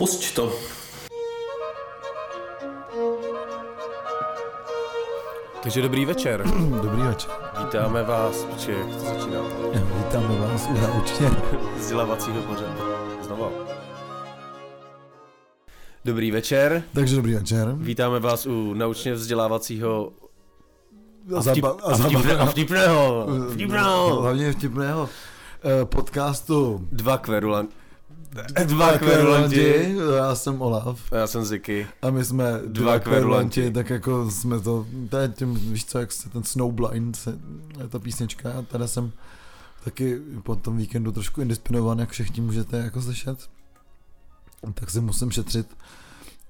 Pusť to. Takže dobrý večer. Dobrý večer. Vítáme vás, protože jak to začíná? Vítáme vás u naučně. Vzdělávacího pořadu. Znova. Dobrý večer. Takže dobrý večer. Vítáme vás u naučně vzdělávacího A, vtip, zaba- a, vtipne, a vtipného. Vtipného. Hlavně vtipného eh, podcastu Dva kverulan... Dva kverulanti. Já jsem Olaf. Já jsem Ziky. A my jsme Dva dva kverulanti. kverulanti, tak jako jsme to, to je tím, víš co, jak se ten Snowblind, se, je ta písnička, a tady jsem taky po tom víkendu trošku indisponovan, jak všichni můžete jako slyšet. Tak si musím šetřit.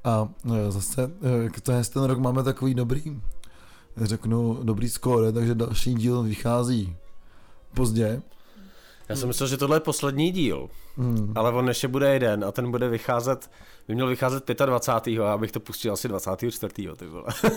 A eh, zase, eh, to je, ten rok máme takový dobrý, řeknu, dobrý skóre, takže další díl vychází pozdě. Já jsem myslel, že tohle je poslední díl, Hmm. ale on ještě bude jeden a ten bude vycházet, by měl vycházet 25. a já bych to pustil asi 24. ty vole.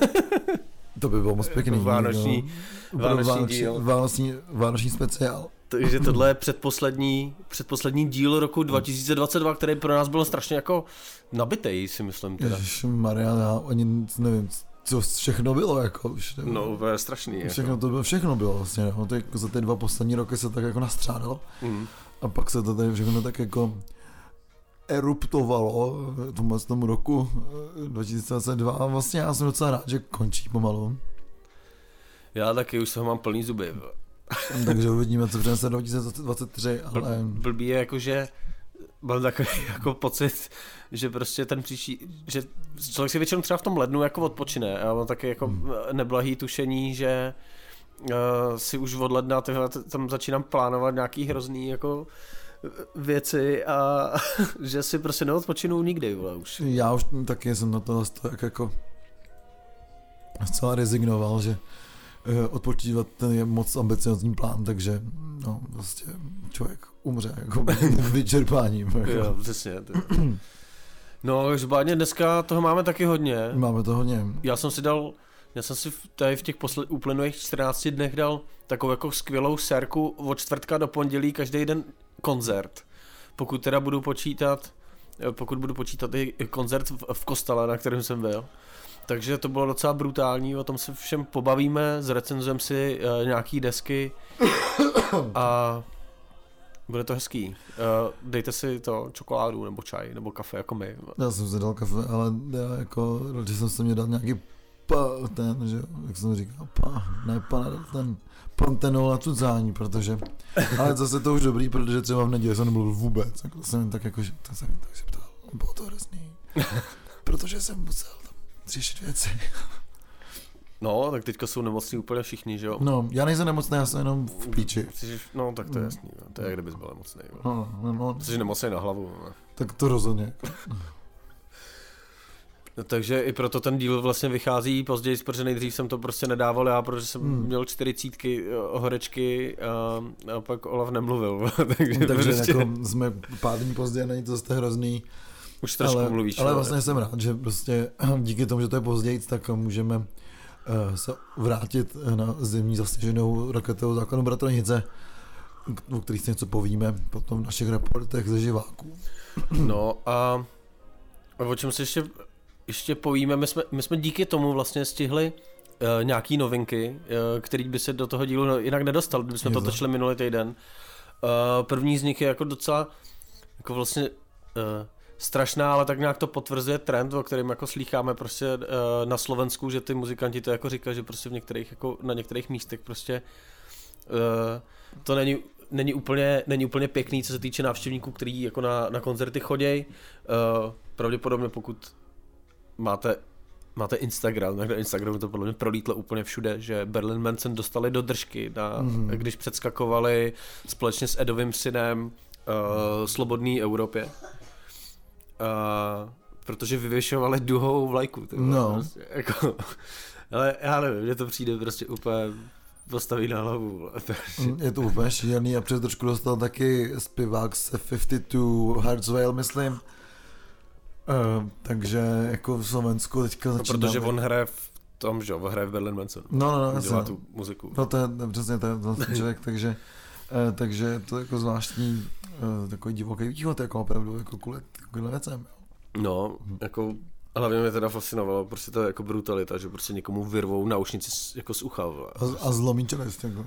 To by bylo moc pěkný. Vánoční- no. vánoční vánoční, díl. vánoční, vánoční speciál. Takže tohle je předposlední, předposlední díl roku 2022, který pro nás byl strašně jako nabitej, si myslím teda. Maria, já ani nic nevím, co všechno bylo, jako už. nevím. No, úplně strašný. Jako. Všechno to bylo, všechno bylo vlastně, no. to jako za ty dva poslední roky se tak jako nastřádalo Mm. A pak se to tady všechno tak jako eruptovalo v tomhle tomu roku eh, 2022 a vlastně já jsem docela rád, že končí pomalu. Já taky už toho mám plný zuby. vole. Takže uvidíme, co přinese 2023, ale Blbý je jako, že mám takový jako pocit, že prostě ten příští, že člověk si většinou třeba v tom lednu jako odpočine a mám taky jako Hmm. neblahý tušení, že si už od ledna tyhle, tam začínám plánovat nějaký hrozný jako věci a že si prostě neodpočinu nikdy, vole, už. Já už taky jsem na to tak jako zcela rezignoval, že eh, odpočívat ten je moc ambiciozní plán, takže no, prostě člověk umře jako vyčerpáním. Jako. Jo, přesně. ty. No, každopádně dneska toho máme taky hodně. Máme to hodně. Já jsem si dal, já jsem si tady v těch posled, uplynulých 14 dnech dal takovou jako skvělou sérku od čtvrtka do pondělí každý den koncert. Pokud teda budu počítat, eh, pokud budu počítat i koncert v, v kostele, na kterém jsem byl. Takže to bylo docela brutální, o tom se všem pobavíme, zrecenzujeme si uh, nějaký desky a bude to hezký. Uh, dejte si to čokoládu nebo čaj nebo kafe jako my. Já jsem si dal kafe, ale já jako, že jsem se mě dal nějaký pa, ten, že jo, jak jsem říkal, pa, ne pa, ten pantenol na tucání, protože, ale zase to už dobrý, protože třeba v neděli jsem nebyl vůbec, jako jsem jen tak jako, to jsem tak se ptal, bylo to hrozný, protože jsem musel tam řešit věci. No, tak teďka jsou nemocní úplně všichni, že jo? No, já nejsem nemocný, já jsem jenom v píči. No, tak to je jasný. No. To je, jak kdybys byl nemocný. No. No, no, Jsi nemocný na hlavu. No. tak to rozhodně. No, takže i proto ten díl vlastně vychází později, protože nejdřív jsem to prostě nedával já, protože jsem Hmm. měl čtyřicítky eh, horečky a, a pak Olaf nemluvil. takže Takže prostě jako jsme pár dní později, není to zase hrozný. už trošku ale, mluvíš. Ale vlastně jsem rád, že prostě díky tomu, že to je později, tak můžeme eh, se vrátit na zimní zasněženou raketovou základnu Bratronice, o kterých si něco povíme potom v našich reportech ze živáků. No a o čem si ještě, ještě povíme, my jsme, my jsme díky tomu vlastně stihli uh, nějaký novinky, uh, který by se do toho dílu jinak nedostal, kdybychom to to. točili minulý týden. Uh, první z nich je jako docela jako vlastně uh, strašná, ale tak nějak to potvrzuje trend, o kterém jako slýcháme prostě uh, na Slovensku, že ty muzikanti to jako říkají, že prostě v některých, jako na některých místech prostě uh, to není není úplně, není úplně pěkný, co se týče návštěvníků, kteří jako na, na koncerty chodějí. Uh, pravděpodobně pokud máte, máte Instagram, tak na Instagramu to podle mě prolítlo úplně všude, že Berlin Manson dostali do držky, na, mm. když předskakovali společně s Edovým synem uh, Slobodný Evropě. Uh, protože vyvěšovali duhovou vlajku. ty vole, No. Prostě, jako, ale já nevím, mně to přijde prostě úplně postaví na hlavu. takže- Je to úplně šílený a přes trošku dostal taky zpěvák se 52 Hardswale, myslím. Uh, takže jako v Slovensku teďka No, začíná... protože on hraje v tom, že jo, hraje v Berlin Manson. No, no, no, On dělá tu muziku. No to je je přesně to je ten člověk, takže, eh, takže je to jako zvláštní eh, takový divoký východ, jako opravdu, jako kvůli, kvůli věcem. No, jako hlavně mě teda fascinovalo prostě to jako brutalita, že prostě někomu vyrvou naušnici jako z ucha. A, a zlomí čelist, jako.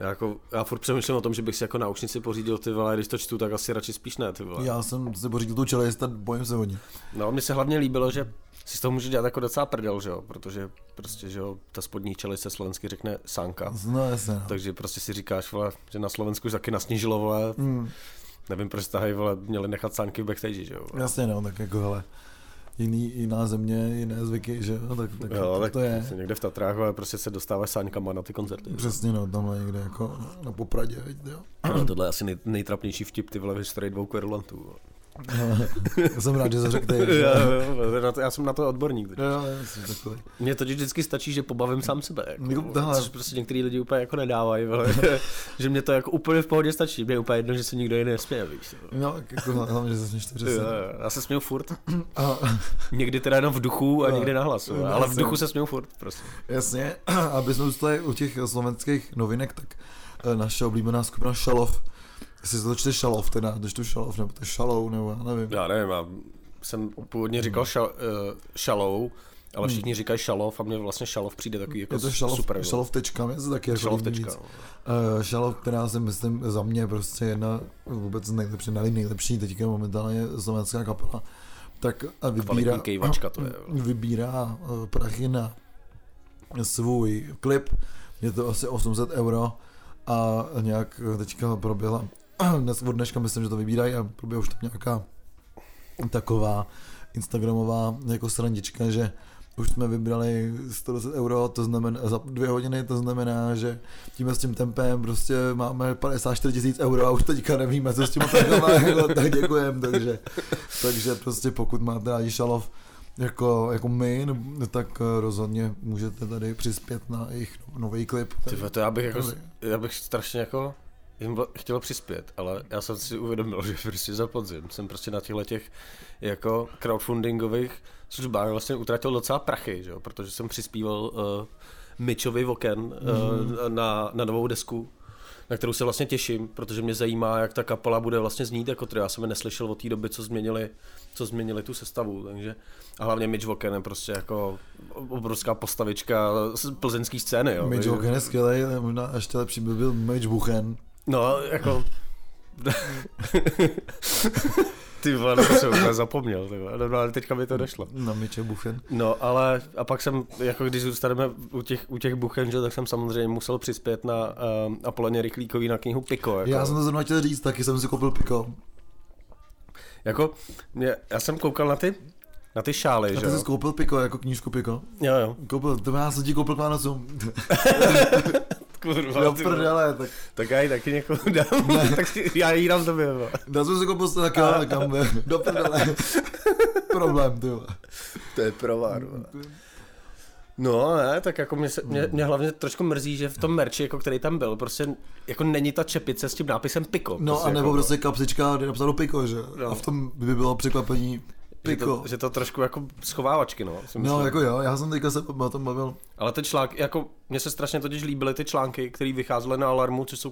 Já, jako, já furt přemýšlím o tom, že bych si jako naušnici pořídil ty vole, když to čtu, tak asi radši spíš ne, ty vole. Já jsem si pořídil tu čelist a bojím se o ní. No, mně se hlavně líbilo, že si z toho může dělat jako docela prdel, že jo, protože prostě, že jo, ta spodní čelist se slovensky řekne sánka. No jasně, no. Takže prostě si říkáš, vole, že na Slovensku už taky nasnížilo, vole, Hmm, nevím, proč tahají, vole, měli nechat sánky v backstage, že jo. vole. jasně, no, tak jako, hele, jiný, jiná země, jiné zvyky, že jo, tak, tak, Jo, tak, tak to je. někde v Tatrách, ale prostě se dostáváš sáňkama na ty koncerty. Přesně, no, tamhle někde jako na popradě, viď, jo. No, tohle je asi nej, nejtrapnější vtip, ty vole, v historii dvou kverulantů. Já jsem rád, že to řekl že? já, já, na to, já jsem na to odborník. teď. Jo, jo, já jsem takový. Mně totiž vždycky stačí, že pobavím sám sebe. Jako, tohle- což prostě některý lidi úplně jako nedávají, vole, že, mě to jako úplně v pohodě stačí. Mě je úplně jedno, že se nikdo jiný nesměje, víš. No, jako hlavně, že se směš to Já se směju furt. A, Někdy teda jenom v duchu a No. někdy na hlasu. No, Ale v duchu se směju furt, prostě. jasně, aby jsme zůstali u těch slovenských novinek, tak eh, naše oblíbená skupina Šalov, jestli to čte Šalov, teda, když to Šalov, nebo to Šalou, nebo já nevím. Já nevím, já jsem původně říkal šal, uh, šalou, ale všichni říkají šalov a mně vlastně šalov přijde takový jako Hmm. Je to šalov, super. šalov tečka, mě se taky jako šalov tečka. víc. Uh, šalov, která si myslím za mě prostě jedna vůbec nejlepší, ne nejlepší teďka momentálně slovenská kapela, tak a vybírá, kejvačka to je. vybírá eh, prachy na svůj klip, je to asi 800 euro a nějak eh, teďka proběhla, dnes od dneška myslím, že to vybírají a proběhla už tam nějaká taková instagramová jako srandička, že už jsme vybrali 110 euro, to znamená za dvě hodiny, to znamená, že tím s tím tempem prostě máme 54 tisíc euro a už teďka nevíme, co s tím penězma, jako, tak děkujem, takže, takže prostě pokud máte rádi šalov, jako, jako my, no, tak eh, rozhodně můžete tady přispět na jejich nový klip. Ty vole, to já bych jako, já bych strašně jako jim chtěl přispět, ale já jsem si uvědomil, že prostě za podzim jsem prostě na těchto těch jako crowdfundingových službách vlastně utratil docela prachy, že jo? protože jsem přispíval uh, Mitchovi Voken uh, na, na novou desku, na kterou se vlastně těším, protože mě zajímá, jak ta kapela bude vlastně znít jako trio. Já jsem je neslyšel od té doby, co změnili, co změnili tu sestavu, takže a hlavně Mitch Voken je prostě jako obrovská postavička z plzeňské scény. Jo? Mitch Hogan je skvělý, možná ještě lepší by byl Mitch Buchen. No, jako... ty vole, to jsem úplně zapomněl, ty vole, no, ale teďka mi to došlo. Na Mitche Buchen. No, ale a pak jsem, jako když zůstaneme u těch, u těch buchen, že, tak jsem samozřejmě musel přispět na uh, Apoloně Rychlíkový na knihu Piko. Jako, Já jsem to zrovna chtěl říct, taky jsem si koupil piko. jako mě, já jsem koukal na ty, na ty šály, A že ty jsi koupil piko, jako knížku piko. Jo, jo. Koupil, to já jsem ti koupil k Vánocům. Kurva, vole. prdele, tak tak já ji taky někomu dám, tak já ji dám tobě. vole. dá jsem si se taky, ale kam be. Do prdele. Problém, ty. To je provár. No ne, tak jako mě, se, mě, mě hlavně trošku mrzí, že v tom merči, jako který tam byl, prostě jako není ta čepice s tím nápisem Piko. No prostě a nebo jako, prostě kapsička, kde je napsáno piko, že? No. A v tom by bylo překvapení že to, že to trošku jako schovávačky, no. si No, jako jo, já jsem teďka se o tom bavil. Ale ty články, jako mně se strašně totiž líbily ty články, které vycházely na Alarmu, což jsou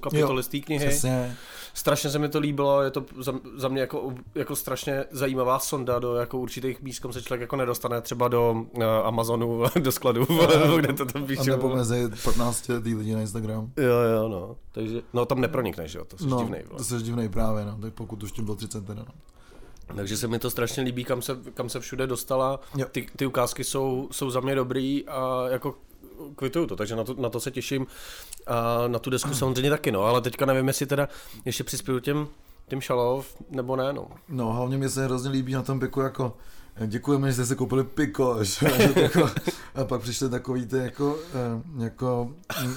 té knihy. Přesně. Strašně se mi to líbilo, je to za, za mě jako, jako strašně zajímavá sonda do jako určitých míst, kam se člověk jako nedostane třeba do uh, Amazonu, do skladu, kde to tam A píše. nebo mezi 15 tý lidí na Instagram. Jo, jo, no. Takže, no tam nepronikneš, jo, to jsi No, divnej, vole. to jsi divnej právě, no, tak pokud už tím bylo 30 teda, no. Takže se mi to strašně líbí, kam se, kam se všude dostala. Jo. Ty, ty ukázky jsou, jsou za mě dobrý a jako kvituju to, takže na to, na to se těším. A na tu desku samozřejmě taky, no, ale teďka nevím, jestli teda ještě přispěju těm, těm šalov, nebo ne, no. No, hlavně mi se hrozně líbí na tom piku jako Děkujeme, že jste si koupili piko, že? Jako- a pak přišly takový ty jako, eh, jako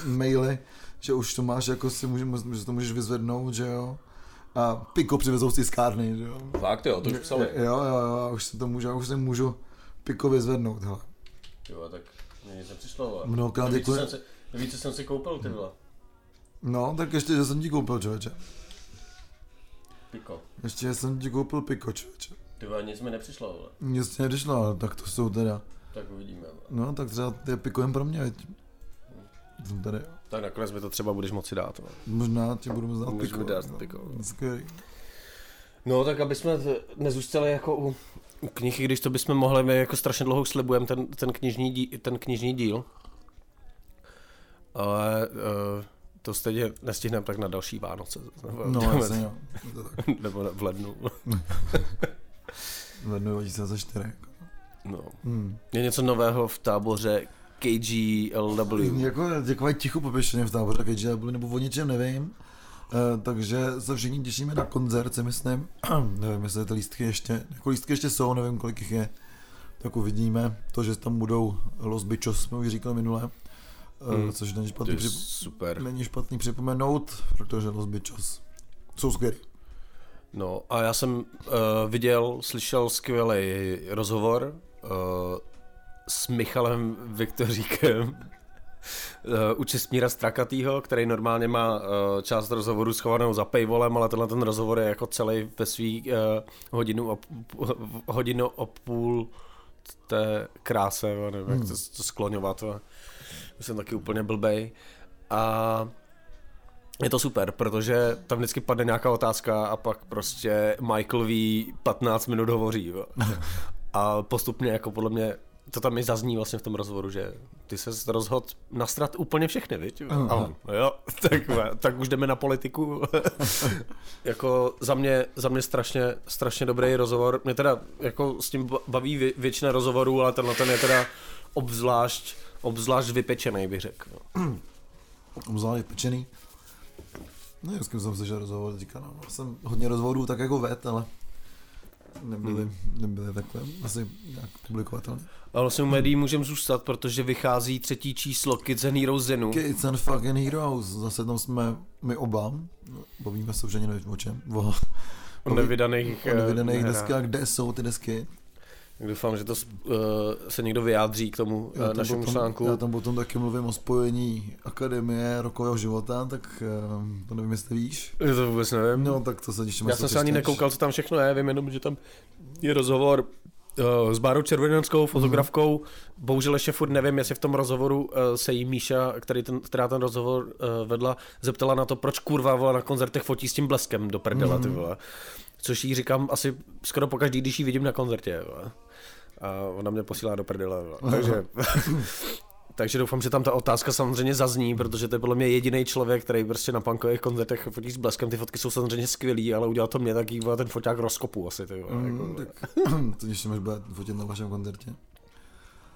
maily, že už to máš, jako si může, že to můžeš vyzvednout, že jo. A piko přivezou z tiskárny, že jo. Fakt jo, to už Jo, jo, jo, a už si to můžu, já už si můžu piko vyzvednout, hele. Jo, tak mě nic nepřišlo. Mnohokrát děkuji. Víš, co jsem si koupil, ty vole. No, tak ještě, že jsem ti koupil, člověče. Piko. Ještě, že jsem ti koupil piko, člověče. Ty vole, nic mi nepřišlo, vole. Nic ti nedošlo, ale tak to jsou teda. Tak uvidíme, vole. No, tak třeba je piko jen pro mě, veď. Jsem tady. Tak nakonec mi to třeba budeš moci dát, vole. Možná ti budu znát Můžeš mi dát no. piko. Skvělý. No tak aby jsme nezůstali jako u, u knih, i když to bychom mohli, my jako strašně dlouho slibujeme ten, ten, knižní díl, ten knižní díl. Ale uh, to stejně nestihneme tak na další Vánoce. Nebo, No, jasně, jo. Nebo v lednu. V lednu 2004. No. Hmm. Je něco nového v táboře KGLW. Jako takový ticho popěšeně v táboře KGW, nebo o ničem nevím. Uh, takže se všichni těšíme na koncert, si myslím. nevím, jestli ty lístky ještě, jako lístky ještě jsou, nevím, kolik jich je. Tak uvidíme. To, že tam budou Los Bichos, jsme už říkali minule. Uh, Hmm. Což není špatný, přip... super. není špatný připomenout, protože Los Bichos jsou skvělí. No a já jsem uh, viděl, slyšel skvělý rozhovor uh, s Michalem Viktoríkem uh, u Čestmíra Strakatýho, který normálně má uh, část rozhovoru schovanou za paywallem, ale tenhle ten rozhovor je jako celý ve svý uh, hodinu, a, hodinu a půl té kráse, nevím, jak Hmm. to, to skloňovat. Jsem taky úplně blbej. A je to super, protože tam vždycky padne nějaká otázka a pak prostě Michael ví 15 minut hovoří. Jo. A postupně jako podle mě to tam i zazní vlastně v tom rozhovoru, že ty se rozhodl nastrat úplně všechny, viď? Aha. A on, no jo, tak, tak už jdeme na politiku. jako za mě, za mě strašně, strašně dobrý rozhovor. Mě teda jako s tím baví vě- většina rozhovorů, ale tenhle ten je teda obzvlášť, obzvlášť vypečený, bych řekl. no. Obzvlášť pečený. No, s kým jsem slyšel rozhovor, říká, no, jsem hodně rozhovorů tak jako ved, ale nebyly, Hmm. nebyly takhle asi nějak publikovatelné. A vlastně u médií můžeme zůstat, protože vychází třetí číslo Kids and Heroes Zenu. Kids and fucking heroes, zase tam jsme my oba, no, bavíme se už ani nevím o čem, o, O nevydaných, o nevydaných eh, deskách, kde jsou ty desky. Tak Doufám, že to uh, se někdo vyjádří k tomu Já uh, našemu potom, článku. já tam potom taky mluvím o spojení akademie rokového života, tak eh, to nevím, jestli víš. Já to vůbec nevím. No, tak to se těším. Já jsem se ani nekoukal, co tam všechno je, vím jenom, že tam je rozhovor uh, s Bárou Červenanskou, fotografkou. Mhm. Bohužel ještě furt nevím, jestli v tom rozhovoru uh, se jí Míša, který ten, která ten rozhovor uh, vedla, zeptala na to, proč kurva vole na koncertech fotí s tím bleskem do prdela, ty Mhm. vole. Což jí říkám asi skoro pokaždý, když ji vidím na koncertě. A ona mě posílá do prdele. Takže... Takže doufám, že tam ta otázka samozřejmě zazní, protože to je podle mě jediný člověk, který prostě na punkových koncertech fotí s bleskem. Ty fotky jsou samozřejmě skvělý, ale udělal to mě taký vole, ten foťák rozkopu asi. Ty, Mm, jako, tak to těším, až bude fotit na vašem koncertě.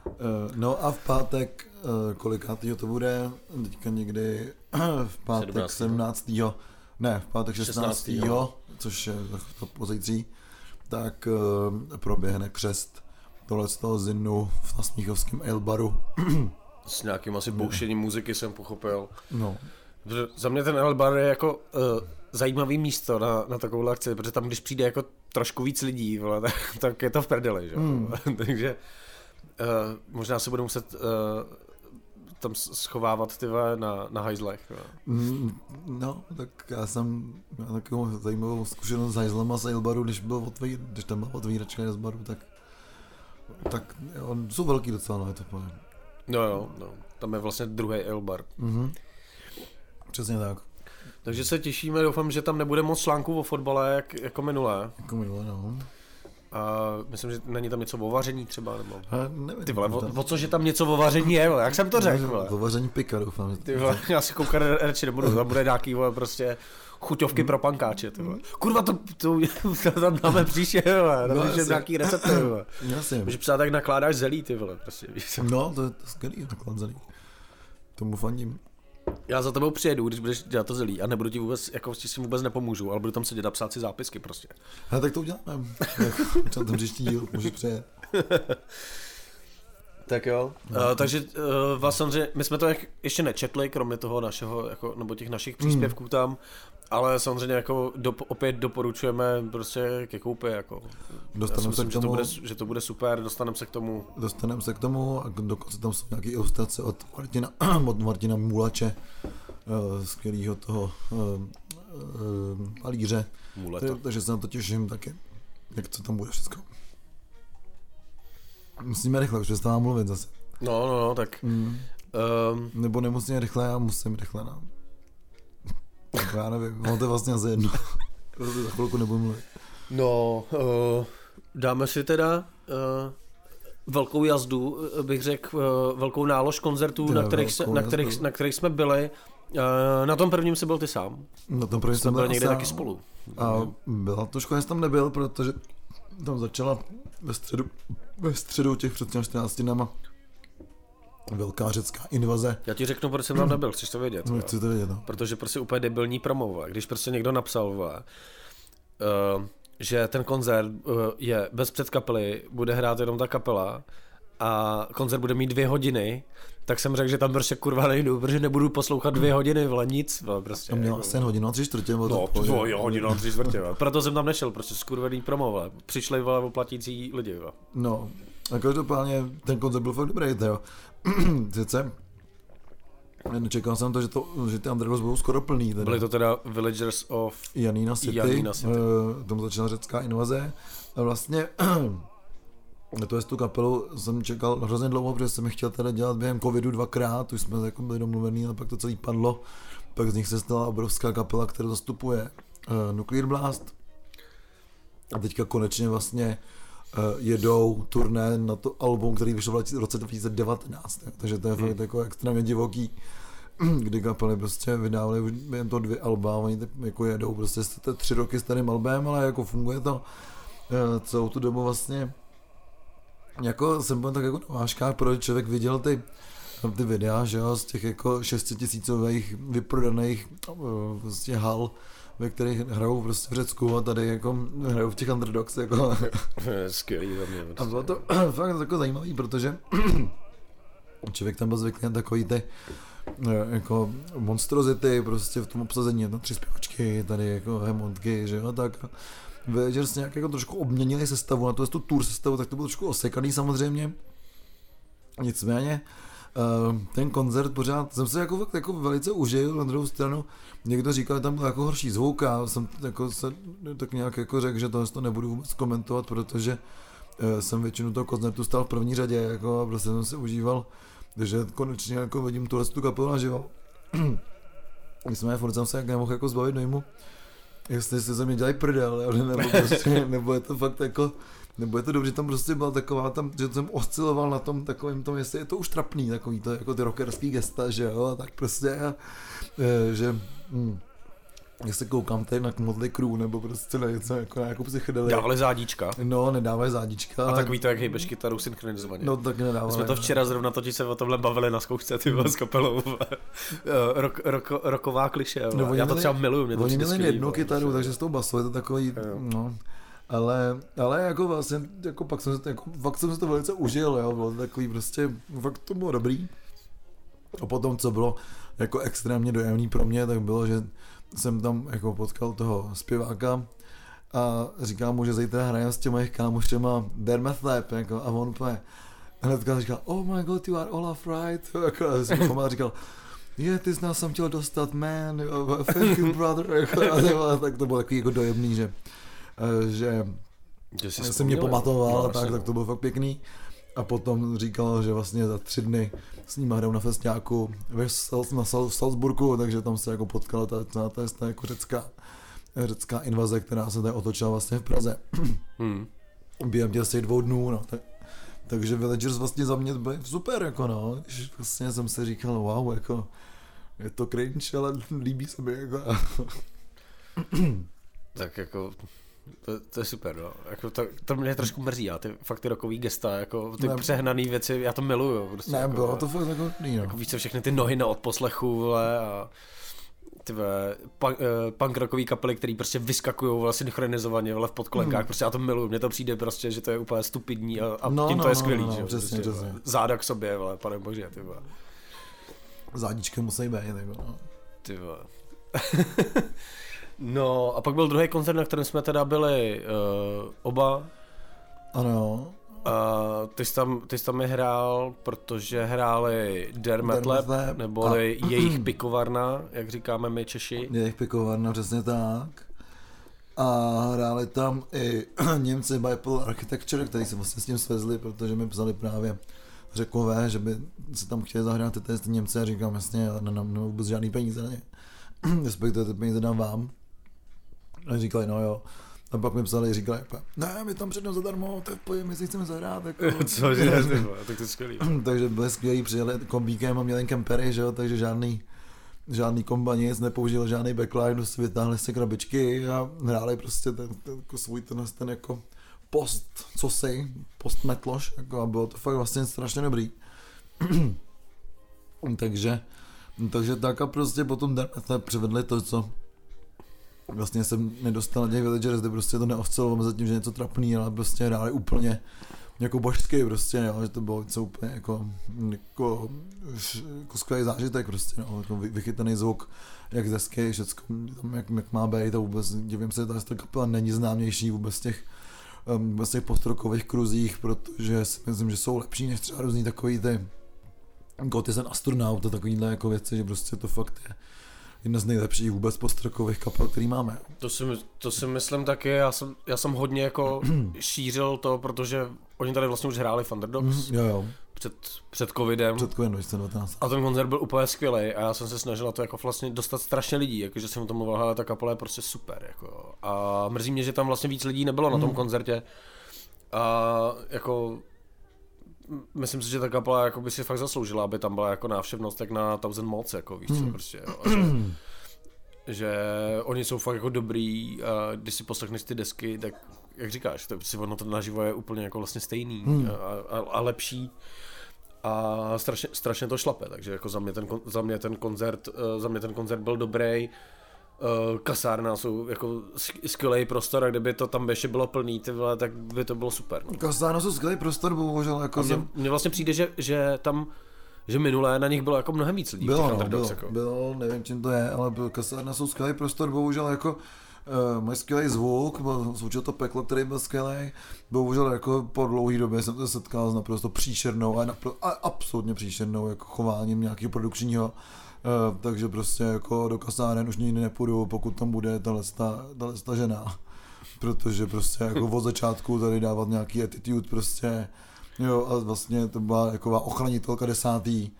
Eh, No a v pátek, eh, kolikátýho to bude? Teďka někdy v pátek 17.. 17. Ne, v pátek 16. 16., což je to pozítří, tak eh, proběhne křest tohle z toho zinu v Nasmíchovském Elbaru. S nějakým asi boušením muziky jsem pochopil. No, Za mě ten Elbar je jako uh, zajímavý místo na, na takovou akci, protože tam, když přijde jako trošku víc lidí, vole, tak, tak je to v prdeli, že? Mm. Takže uh, možná se budu muset uh, tam schovávat ty na, na hajzlech. Mm, no, tak já jsem měl takovou zajímavou zkušenost s a z Elbaru, když, byl otví, když tam byla otvíračka Elbaru, tak tak jo, jsou velký docela, no, je to plně. No jo, no. Tam je vlastně druhý Elbar. Mhm. Přesně tak. Takže se těšíme, doufám, že tam nebude moc článků o fotbale, jak, jako minulé. Jako minule, no. A myslím, že není tam něco o vaření třeba, nebo... Ale nevím. Ty vole, o, o co, že tam něco o vaření je, vole, jak jsem to řekl, vole. To vaření pika, doufám. že- Ty vole, já si koukat radši nebudu, tam bude nějaký, vole, prostě chuťovky pro pankáče, ty vole. Kurva, to, to, to tam dáme příště, vole, No, no, jasně. nějaký recepty, vole. Jasně. Může psát, jak nakládáš zelí, ty vole, prostě, víš. No, to je to skvělý, naklad zelí. Tomu fandím. Já za tebou přijedu, když budeš dělat to zelí a nebudu ti vůbec, jako ti si vůbec nepomůžu, ale budu tam sedět a psát si zápisky prostě. Ale tak to uděláme. Třeba ten příští díl můžeš přijet. Tak jo. Uh, takže uh, vás samozřejmě, my jsme to jak, ještě nečetli, kromě toho našeho, jako, nebo těch našich příspěvků tam, ale samozřejmě jako do, opět doporučujeme prostě ke koupi, jako. Dostaneme se k že to, tomu, bude, že to bude super, dostaneme se k tomu. dostaneme se k tomu a dokonce tam jsou nějaké ilustrace od Martina, od Martina Mulače, uh, skvělého toho uh, uh. Muleta. Tak- Takže se na to těším taky, jak to tam bude všechno. Musíme rychle, už přestávám mluvit zase. No, no, no, tak. Mm. Um, Nebo nemusíme rychle, já musím rychle, no. Já nevím, no to je vlastně asi jedno. Za chvilku nebudu mluvit. no, uh, dáme si teda uh, velkou jazdu, eh, bych řekl, uh, velkou nálož koncertů, na kterých, se, na, kterých, na kterých jsme byli. Uh, na tom prvním si byl ty sám. Na tom prvním jsme byli někde sám. taky spolu. A byla to škoda, že tam nebyl, protože tam začala ve středu, ve středu těch před 14 dnama velká řecká invaze. Já ti řeknu, proč jsem tam nebyl, chceš to vědět? No, chci to vědět, no. Protože prostě úplně debilní promova. Když prostě někdo napsal, uh, že ten koncert uh, je bez předkapely, bude hrát jenom ta kapela a koncert bude mít dvě hodiny, tak jsem řekl, že tam prostě kurva nejdu, protože nebudu poslouchat dvě hodiny, vole, nic, vole, prostě. A měl jako, asi hodinu a tři čtvrtě, no, to dvoj, hodinu a tři čtvrtě, vole. Proto jsem tam nešel, prostě skurvený promo, vole. Přišli, vole, oplatící lidi, vole. No, a každopádně ten koncert byl fakt dobrý, jo. Sice Nečekal jsem to, že, to, že ty Underdogs budou skoro plný. Teda. Byli to teda Villagers of Janina City, Janina City. Uh, tomu začala řecká invaze. A vlastně to je tu kapelu jsem čekal hrozně dlouho, protože jsem chtěl teda dělat během covidu dvakrát, už jsme jako byli domluvený, ale pak to celý padlo. Pak z nich se stala obrovská kapela, která zastupuje uh, Nuclear Blast. A teďka konečně vlastně uh, jedou turné na to album, který vyšel v roce 2019. Takže to je hmm. fakt jako extrémně divoký kdy kapely prostě vydávali už jen to dvě alba, oni tak jako jedou prostě jste tři roky starým albem, ale jako funguje to uh, celou tu dobu vlastně jako jsem byl tak jako na váškách, protože člověk viděl ty, ty videa, že jo, z těch jako šestitisícových vyprodaných prostě hal, ve kterých hrajou prostě v Řecku a tady jako hrajou v těch underdogs, jako. Skvělý za mě. A bylo to fakt jako zajímavý, protože člověk tam byl zvyklý na takový ty jako monstrozity prostě v tom obsazení, na tři zpěvačky, tady jako hemontky, že jo, tak Villagers nějak jako trošku obměnili sestavu, na je tu tour sestavu, tak to bylo trošku osekaný samozřejmě. Nicméně, Uh, ten koncert pořád, jsem se jako, jako velice užil, na druhou stranu někdo říkal, že tam byl jako horší zvuk a jsem jako se tak nějak jako řekl, že to, to nebudu vůbec komentovat, protože uh, jsem většinu toho koncertu stál v první řadě jako a prostě jsem se užíval, že konečně jako vidím tuhle tu kapelu naživo. Nicméně furt jsem se jak nemohl jako zbavit dojmu, jestli se ze mě dělají prdel, nebo, prostě, nebo je to fakt jako, nebo je to dobře, tam prostě byla taková, tam, že jsem osciloval na tom takovým tom, jestli je to už trapný, takový to, jako ty rockerský gesta, že jo, tak prostě, a, e, že, hm, já se koukám tady na Motley Crue, nebo prostě na něco jako na nějakou psychedelii. Dávali zádíčka. No, nedávají zádíčka. A takový to, jak hejbeš kytaru synchronizovaně. No, tak nedávali. jsme to včera zrovna totiž se o tomhle bavili na zkoušce, ty s kapelou. Rok, rok, roková kliše. No, Já to třeba miluju. Mě to oni měli jednu kytaru, takže s tou basou je to takový, no. Ale, ale jako vlastně, jako pak jsem se, jako, fakt jsem se to velice užil, jo, bylo to takový prostě, fakt to bylo dobrý. A potom, co bylo jako extrémně dojemný pro mě, tak bylo, že jsem tam jako potkal toho zpěváka a říkám mu, že zítra hrajeme s těmi mojich kámoštěma Dermeth Lab, jako, a on úplně hnedka říkal, oh my god, you are Olaf Wright, jako, a jsem a říkal, je, ty z nás jsem chtěl dostat, man, thank you brother, jako, a, tak to bylo takový jako dojemný, že, že, že si mě pamatoval, no, tak, tak to bylo fakt pěkný. A potom říkal, že vlastně za tři dny s ním hrajou na festiáku ve na Salzburgu, takže tam se jako potkala ta, ta, ta, ta jako řecká, řecká invaze, která se tady otočila vlastně v Praze. Hmm. Během těch asi dvou dnů, no. Tak, takže Villagers vlastně za mě byli super, jako no. Vlastně jsem si říkal, wow, jako je to cringe, ale líbí se mi, jako. tak jako to, to je super, no. Jako to, to mě trošku mrzí, já ty fakt ty rokový gesta, jako ty ne, přehnaný věci, já to miluju. Prostě, ne, jako, bylo to fakt jako, no. jako víš co, všechny ty nohy na odposlechu, vole, a ty punk, uh, punk rockový kapely, který prostě vyskakují vlastně synchronizovaně vole, v podkolenkách, hmm. prostě já to miluju, mně to přijde prostě, že to je úplně stupidní a, a no, tím no, to je no, skvělý, no, no, že? Přesně, prostě, přesně. Záda k sobě, vole, pane bože, ty vole. Zádičky musí být, jako no. Ty vole. No a pak byl druhý koncert, na kterém jsme teda byli uh, oba. Ano. A ty jsi tam, ty jsi tam je hrál, protože hráli Dermet Lab, neboli a... jejich pikovarna, jak říkáme my Češi. Jejich pikovarna, přesně tak. A hráli tam i Němci Bible Architecture, který se vlastně s tím svezli, protože mi psali právě řekové, že by se tam chtěli zahrát ty testy Němce a říkám jasně, já nemám vůbec žádný peníze na ně. Respektive ty peníze dám vám. A říkali, no jo, A pak mi psali, říkali, ne, my tam přednou zadarmo, tak pojďme, my si chceme zahrát. Jako. Cože, tak to je skvělý. takže byli skvělí, přijeli kombíkem a měli kempery, že jo, takže žádný, žádný komba nic, nepoužil žádný backline, prostě vytáhli si krabičky a hráli prostě ten, ten, jako svůj ten, ten jako post, co si, post metloš, jako a bylo to fakt vlastně strašně dobrý. takže, takže tak a prostě potom jsme přivedli to, co vlastně jsem nedostal na těch Villagers, kde prostě to neoscilovalo mezi tím, že něco trapný, ale prostě hráli úplně jako božský prostě, jo, že to bylo něco úplně jako, jako, jako skvělý zážitek prostě, no, jako vychytaný zvuk, jak zesky, všecko, tam, jak, jak má být a vůbec divím se, že ta kapela není známější vůbec těch vůbec těch postrokových kruzích, protože si myslím, že jsou lepší než třeba různý takový ty Gotis and Astronaut a takovýhle jako věci, že prostě to fakt je jedna z nejlepších vůbec postrokových kapel, který máme. To si, to si myslím taky, já jsem, já jsem hodně jako šířil to, protože oni tady vlastně už hráli Thunderdogs. Mm, jo, jo. Před, před covidem. Před covidem 2019. A ten koncert byl úplně skvělý a já jsem se snažil to jako vlastně dostat strašně lidí, jakože jsem o tom mluvil, ale ta kapela je prostě super. Jako. A mrzí mě, že tam vlastně víc lidí nebylo mm. na tom hmm. koncertě. A jako myslím si, že ta kapela jako by si fakt zasloužila, aby tam byla jako návštěvnost tak na Thousand Mods, jako víš co, hmm. prostě, jo. Že, že oni jsou fakt jako dobrý a když si poslechneš ty desky, tak jak říkáš, to si ono to naživo je úplně jako vlastně stejný hmm. a, a, a, lepší a strašně, strašně to šlape, takže jako za mě ten, za mě ten koncert, eh, za mě ten koncert byl dobrý uh, kasárna jsou jako skvělý prostor a kdyby to tam ještě bylo plný, ty vole, tak by to bylo super. No. Kasárna jsou skvělý prostor, bohužel. Jako mně, jsem... mně vlastně přijde, že, že tam že minulé na nich bylo jako mnohem víc lidí. Bylo, no, bylo, jako. bylo, nevím čím to je, ale byl, kasárna jsou skvělý prostor, bohužel jako uh, mají skvělý zvuk, zvučilo to peklo, který byl skvělý. Bohužel jako po dlouhé době jsem se setkal s naprosto příšernou a, napr- a absolutně příšernou jako chováním nějakého produkčního Uh, takže prostě jako do kasáren už nikdy nepůjdu, pokud tam bude ta žena. Protože prostě jako od začátku tady dávat nějaký attitude prostě, jo, a vlastně to byla jako ochranitelka desátý,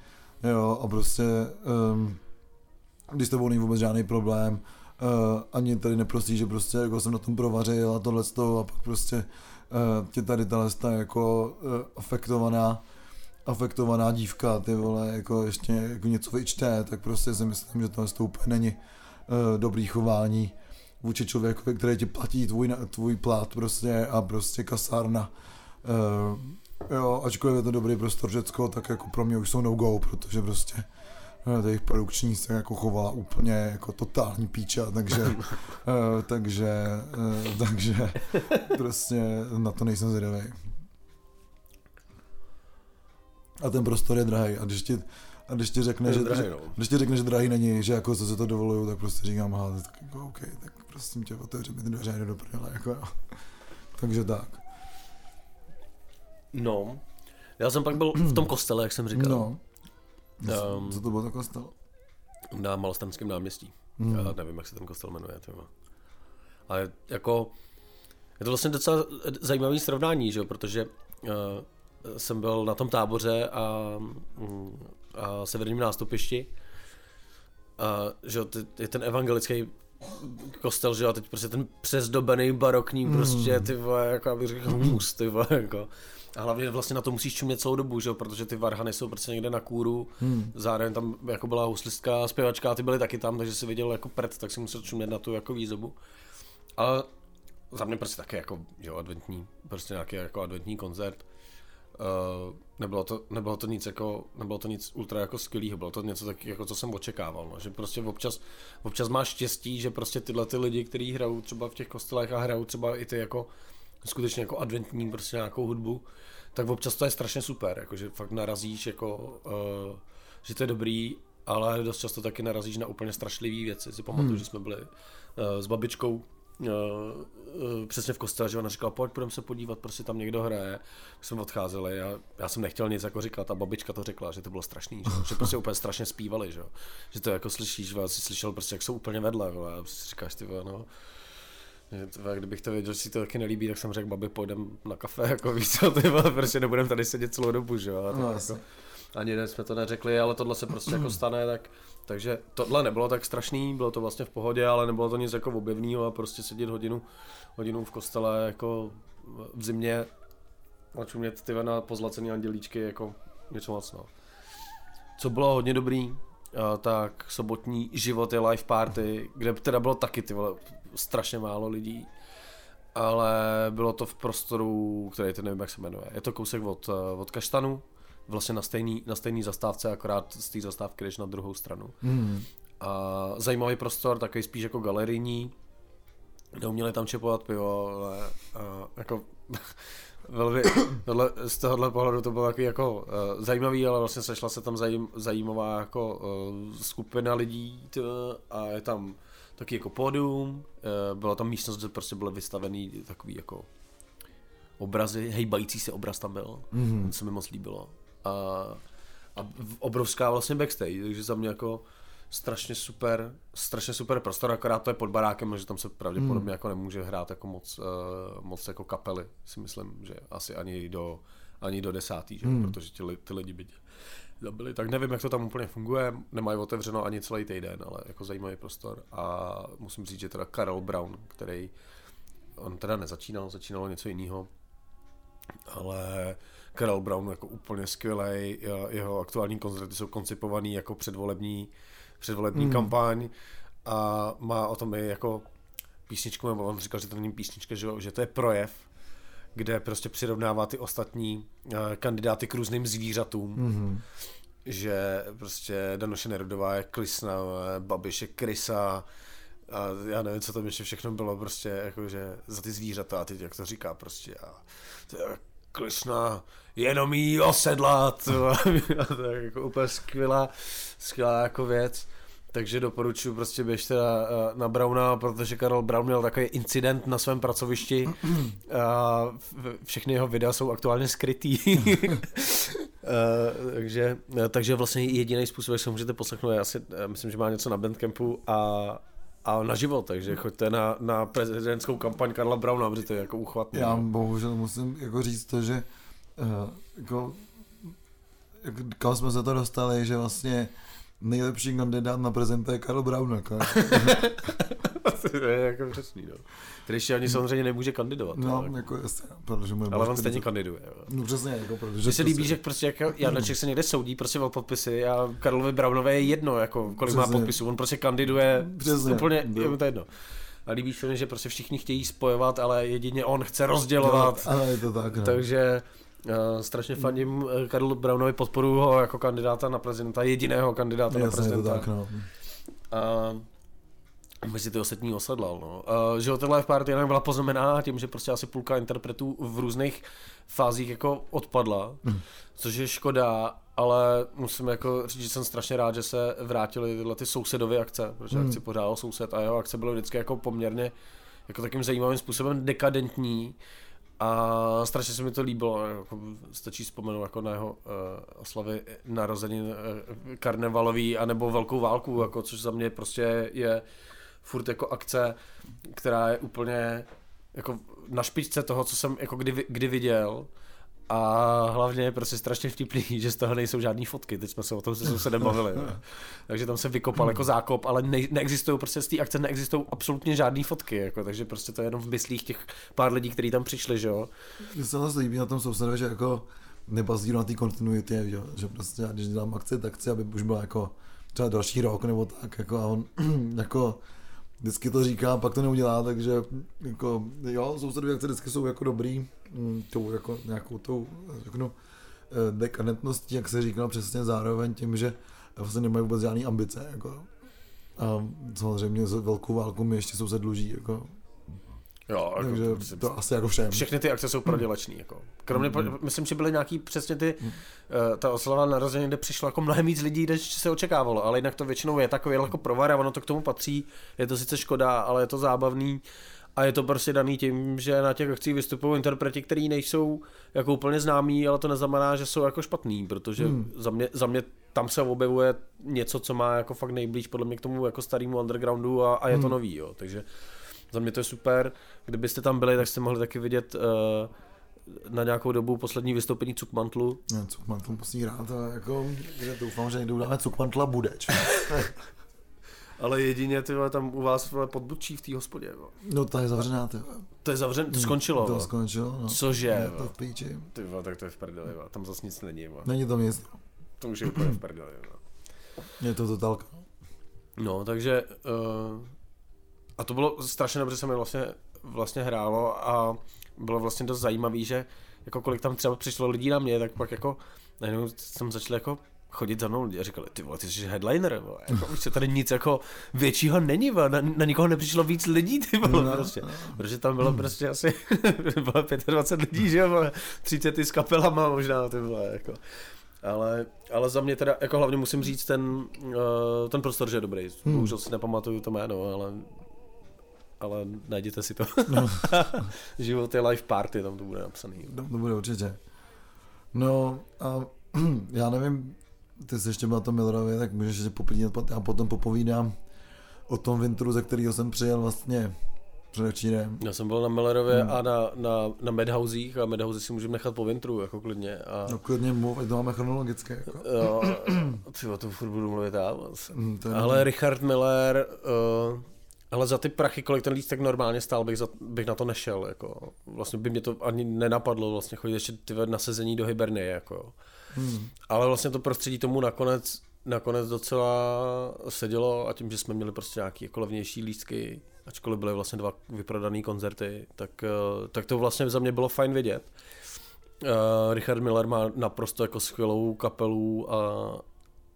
jo, a prostě, um, když to není vůbec žádný problém, uh, ani tady neprostí, že prostě jako jsem na tom provařil a tohle a pak prostě uh, tě tady tahle jako uh, afektovaná afektovaná dívka, ty vole, jako ještě jako něco vyčte, tak prostě si myslím, že to úplně není uh, dobrý chování vůči člověku, který ti platí tvůj, tvůj plát prostě a prostě kasárna. Uh, jo, ačkoliv je to dobrý prostor Řecko, tak jako pro mě už jsou no-go, protože prostě uh, jejich produkční se jako chovala úplně jako totální píča, takže, uh, takže, uh, takže prostě na to nejsem zvědavý. A ten prostor je drahý. A když ti, a když ti řekne, že, drahý, no. když ti řekne, že drahý není, že jako co se to dovoluju, tak prostě říkám, aha, tak jako OK, tak prosím tě, otevři mi ty dveře a do prdele, jako jo. Takže tak. No, já jsem pak byl v tom kostele, jak jsem říkal. No. Um, co to bylo za kostel? Na Malostranském náměstí. Hmm. Já nevím, jak se ten kostel jmenuje. Tyma. Ale jako, je to vlastně docela zajímavý srovnání, že jo, protože uh, jsem byl na tom táboře a, mm, a severním nástupišti. A, že je ten evangelický kostel, že jo, teď prostě ten přezdobený barokní mm. prostě, ty vole, jako abych řekl humus, ty vole, jako. A hlavně vlastně na to musíš čumět celou dobu, že jo, protože ty varhany jsou prostě někde na kůru, hmm. zároveň tam jako byla huslistka, zpěvačka, ty byly taky tam, takže si viděl jako prd, tak si musel čumět na tu jako výzobu. Ale za mě prostě taky jako, jo, adventní, prostě nějaký jako adventní koncert. Uh, nebylo, to, nebylo to nic jako, nebylo to nic ultra jako skvělého, bylo to něco tak, jako co jsem očekával, no. že prostě občas, občas máš štěstí, že prostě tyhle ty lidi, kteří hrajou třeba v těch kostelech a hrajou třeba i ty jako skutečně jako adventní prostě nějakou hudbu, tak občas to je strašně super, jako že fakt narazíš jako, uh, že to je dobrý, ale dost často taky narazíš na úplně strašlivé věci. Si pamatuju, hmm. že jsme byli uh, s babičkou přesně v kostele, že ona říkala, pojď, půjdeme se podívat, prostě tam někdo hraje. Jsme odcházeli a já jsem nechtěl nic jako říkat. A babička to řekla, že to bylo strašný, že, že prostě úplně strašně zpívali, že, že to jako slyšíš, že jsi slyšel prostě, jak jsou úplně vedle, a prostě říkáš, ty no, že tve, kdybych to věděl, že si to taky nelíbí, tak jsem řekl, babi, půjdem na kafe, jako víš co, ty vole, prostě nebudem tady sedět celou dobu, že jo. No, jako, ani jeden jsme to neřekli, ale tohle se prostě jako stane, tak takže tohle nebylo tak strašný, bylo to vlastně v pohodě, ale nebylo to nic jako objevného a prostě sedět hodinu, hodinu v kostele jako v zimě a čumět ty na pozlacený andělíčky jako něco moc no. Co bylo hodně dobrý, tak sobotní život je live party, kde teda bylo taky ty vole, strašně málo lidí, ale bylo to v prostoru, který to nevím, jak se jmenuje. Je to kousek od, od Kaštanu, vlastně na stejný, na stejný zastávce, akorát z té zastávky jdeš na druhou stranu. Mm. A zajímavý prostor, takový spíš jako galerijní, neuměli tam čepovat pivo, ale a, jako velmi, tohle, z tohohle pohledu to bylo takový jako uh, zajímavý, ale vlastně sešla se tam zajím, zajímavá jako uh, skupina lidí tě, a je tam taky jako pódium, uh, byla tam místnost, kde prostě byly vystavený takový jako obrazy, hejbající se obraz tam byl, mm-hmm. to se mi moc líbilo. A, a obrovská vlastně backstage, takže za mě jako strašně super, strašně super prostor, akorát to je pod barákem, že tam se pravděpodobně hmm. jako nemůže hrát jako moc, uh, moc jako kapely, si myslím, že asi ani do, ani do desátý, že? Hmm. protože ti, ty lidi by zabili. Tak nevím, jak to tam úplně funguje, nemají otevřeno ani celý týden, ale jako zajímavý prostor a musím říct, že teda Karel Brown, který on teda nezačínal, začínalo něco jiného, ale Karel Brown jako úplně skvělý, jeho aktuální koncerty jsou koncipovaný jako předvolební předvolební mm. kampaň a má o tom i jako písničku, nebo on říkal, že to není písnička, že, že to je projev, kde prostě přirovnává ty ostatní uh, kandidáty k různým zvířatům. Mm-hmm. Že prostě Danuše Nerudová je klisna, Babiš je krysa, a já nevím, co tam ještě všechno bylo, prostě jakože za ty zvířata, a teď jak to říká prostě a klisna, jenom jí osedlat, to je jako úplně skvělá, skvělá jako věc. Takže doporučuji prostě běžte na, na Brauna, protože Karel Brown měl takový incident na svém pracovišti a všechny jeho videa jsou aktuálně skrytý. takže, takže vlastně jediný způsob, jak se můžete poslechnout, je asi, myslím, že má něco na Bandcampu a, a na život, takže choďte na, na prezidentskou kampaň Karla Brauna, protože to je jako uchvatné. Já bohužel musím jako říct to, že uh, jako, jako, kam jsme se to dostali, že vlastně nejlepší kandidát na prezidenta je Karl Brown. Jako. to je jako přesný, no. Ještě ani samozřejmě nemůže kandidovat. No, ale... jako jasně, protože můj Ale on stejně kandiduje. No přesně, jako protože... Mně se líbí, prostě... že prostě jako Janeček se někde soudí prostě o podpisy a Karlovi Brownové je jedno, jako kolik přesně. má podpisů. On prostě kandiduje přesně. úplně, no. je mu to jedno. A líbí se že prostě všichni chtějí spojovat, ale jedině on chce rozdělovat. No, ale je to tak, no. Takže Uh, strašně fandím uh, Karlu Brownovi, podporu ho jako kandidáta na prezidenta, jediného kandidáta Jasně, na prezidenta. tak, no. Uh, mezi ty ostatní osedlal. No. Uh, že hotel Life Party byla poznamená tím, že prostě asi půlka interpretů v různých fázích jako odpadla, mm. což je škoda, ale musím jako říct, že jsem strašně rád, že se vrátily tyhle ty sousedové akce, protože mm. akci pořádal soused a jeho akce bylo vždycky jako poměrně jako takým zajímavým způsobem dekadentní, a strašně se mi to líbilo, jako stačí vzpomenout jako na jeho uh, oslavy narozenin uh, karnevalový anebo velkou válku, jako, což za mě prostě je furt jako akce, která je úplně jako na špičce toho, co jsem jako kdy, kdy viděl a hlavně je prostě strašně vtipný, že z toho nejsou žádné fotky, teď jsme se o tom se sousedem bavili. takže tam se vykopal jako zákop, ale ne, neexistují prostě z té akce neexistují absolutně žádné fotky, jako, takže prostě to je jenom v myslích těch pár lidí, kteří tam přišli, že jo. Mně se vlastně líbí na tom sousedovi, že jako nebazí na té kontinuitě, že, že prostě když dělám akci, tak chci, aby už byla jako třeba další rok nebo tak, jako a on jako vždycky to říká, pak to neudělá, takže jako jo, sousedové akce vždycky jsou jako dobrý, mm, tou jako nějakou tou, řeknu, eh, dekadentností, jak se říkal přesně zároveň tím, že vlastně nemají vůbec žádný ambice, jako. A samozřejmě velkou válku mi ještě soused dluží, jako. Jo, jako Takže to, to asi jako všem. Všechny ty akce jsou prodělečný, jako. Kromě, mm. myslím, že byly nějaký přesně ty, mm. uh, ta oslava narození, kde přišlo jako mnohem víc lidí, než se očekávalo, ale jinak to většinou je takový jako provar a ono to k tomu patří, je to sice škoda, ale je to zábavný a je to prostě daný tím, že na těch akcích vystupují interpreti, kteří nejsou jako úplně známí, ale to neznamená, že jsou jako špatný, protože hmm. za, mě, za mě tam se objevuje něco, co má jako fakt nejblíž podle mě k tomu jako starému undergroundu a, a je hmm. to nový, jo. takže za mě to je super, kdybyste tam byli, tak jste mohli taky vidět uh, na nějakou dobu poslední vystoupení Cukmantlu. Ne, Cukmantl musí hrát a jako, že doufám, že někdo udáme Cukmantla bude. Ale jedině ty vole, tam u vás vole, pod Budčí v té hospodě. Vole. No ta je zavřená, ty. To je zavřen, to skončilo. To skončilo, no. Cože? Je to v píči. Ty vole, tak to je v prdeli, vole. tam zase nic není. Vole. Není to nic. To už je úplně v prdeli. Vole. Je to totálka. No, takže uh, a to bylo strašně dobře, se mi vlastně, vlastně hrálo a bylo vlastně dost zajímavý, že jako kolik tam třeba přišlo lidí na mě, tak pak jako najednou jsem začal jako chodit za mnou lidi a říkali, ty vole, ty jsi headliner, vole. Jako, už tady nic jako většího není, vole. Na, na, nikoho nepřišlo víc lidí, ty vole, No, prostě. no. Protože tam bylo prostě asi, bylo 25 lidí, že jo, vole. 30 s kapelama možná, ty vole, jako. Ale, ale za mě teda, jako hlavně musím říct ten, uh, ten prostor, že je dobrý. Hmm. Bohužel si nepamatuju to jméno, ale ale najděte si to. No. Život je live party, tam to bude napsaný. No, to bude určitě. No a já nevím, ty jsi ještě byl na tom Millerově, tak můžeš ještě popovídat, já potom popovídám o tom vintru, ze kterého jsem přijel vlastně předevčírem. Já jsem byl na Millerově Hmm. a na, na, na Madhousech a Madhouse si můžeme nechat po vintru, jako klidně. A, No klidně mluv, ať to máme chronologicky. Jako. jo, ty o tom furt budu mluvit já. Mm, to je Ale Richard Miller, uh, ale za ty prachy, kolik ten lístek normálně stál, bych, za, bych na to nešel. Jako. Vlastně by mě to ani nenapadlo vlastně chodit ještě ty na sezení do Hibernie. Jako. Hmm. Ale vlastně to prostředí tomu nakonec, nakonec docela sedělo a tím, že jsme měli prostě nějaký jako levnější lístky, ačkoliv byly vlastně dva vyprodané koncerty, tak, eh, tak to vlastně za mě bylo fajn vidět. Uh, Richard Miller má naprosto jako skvělou kapelu a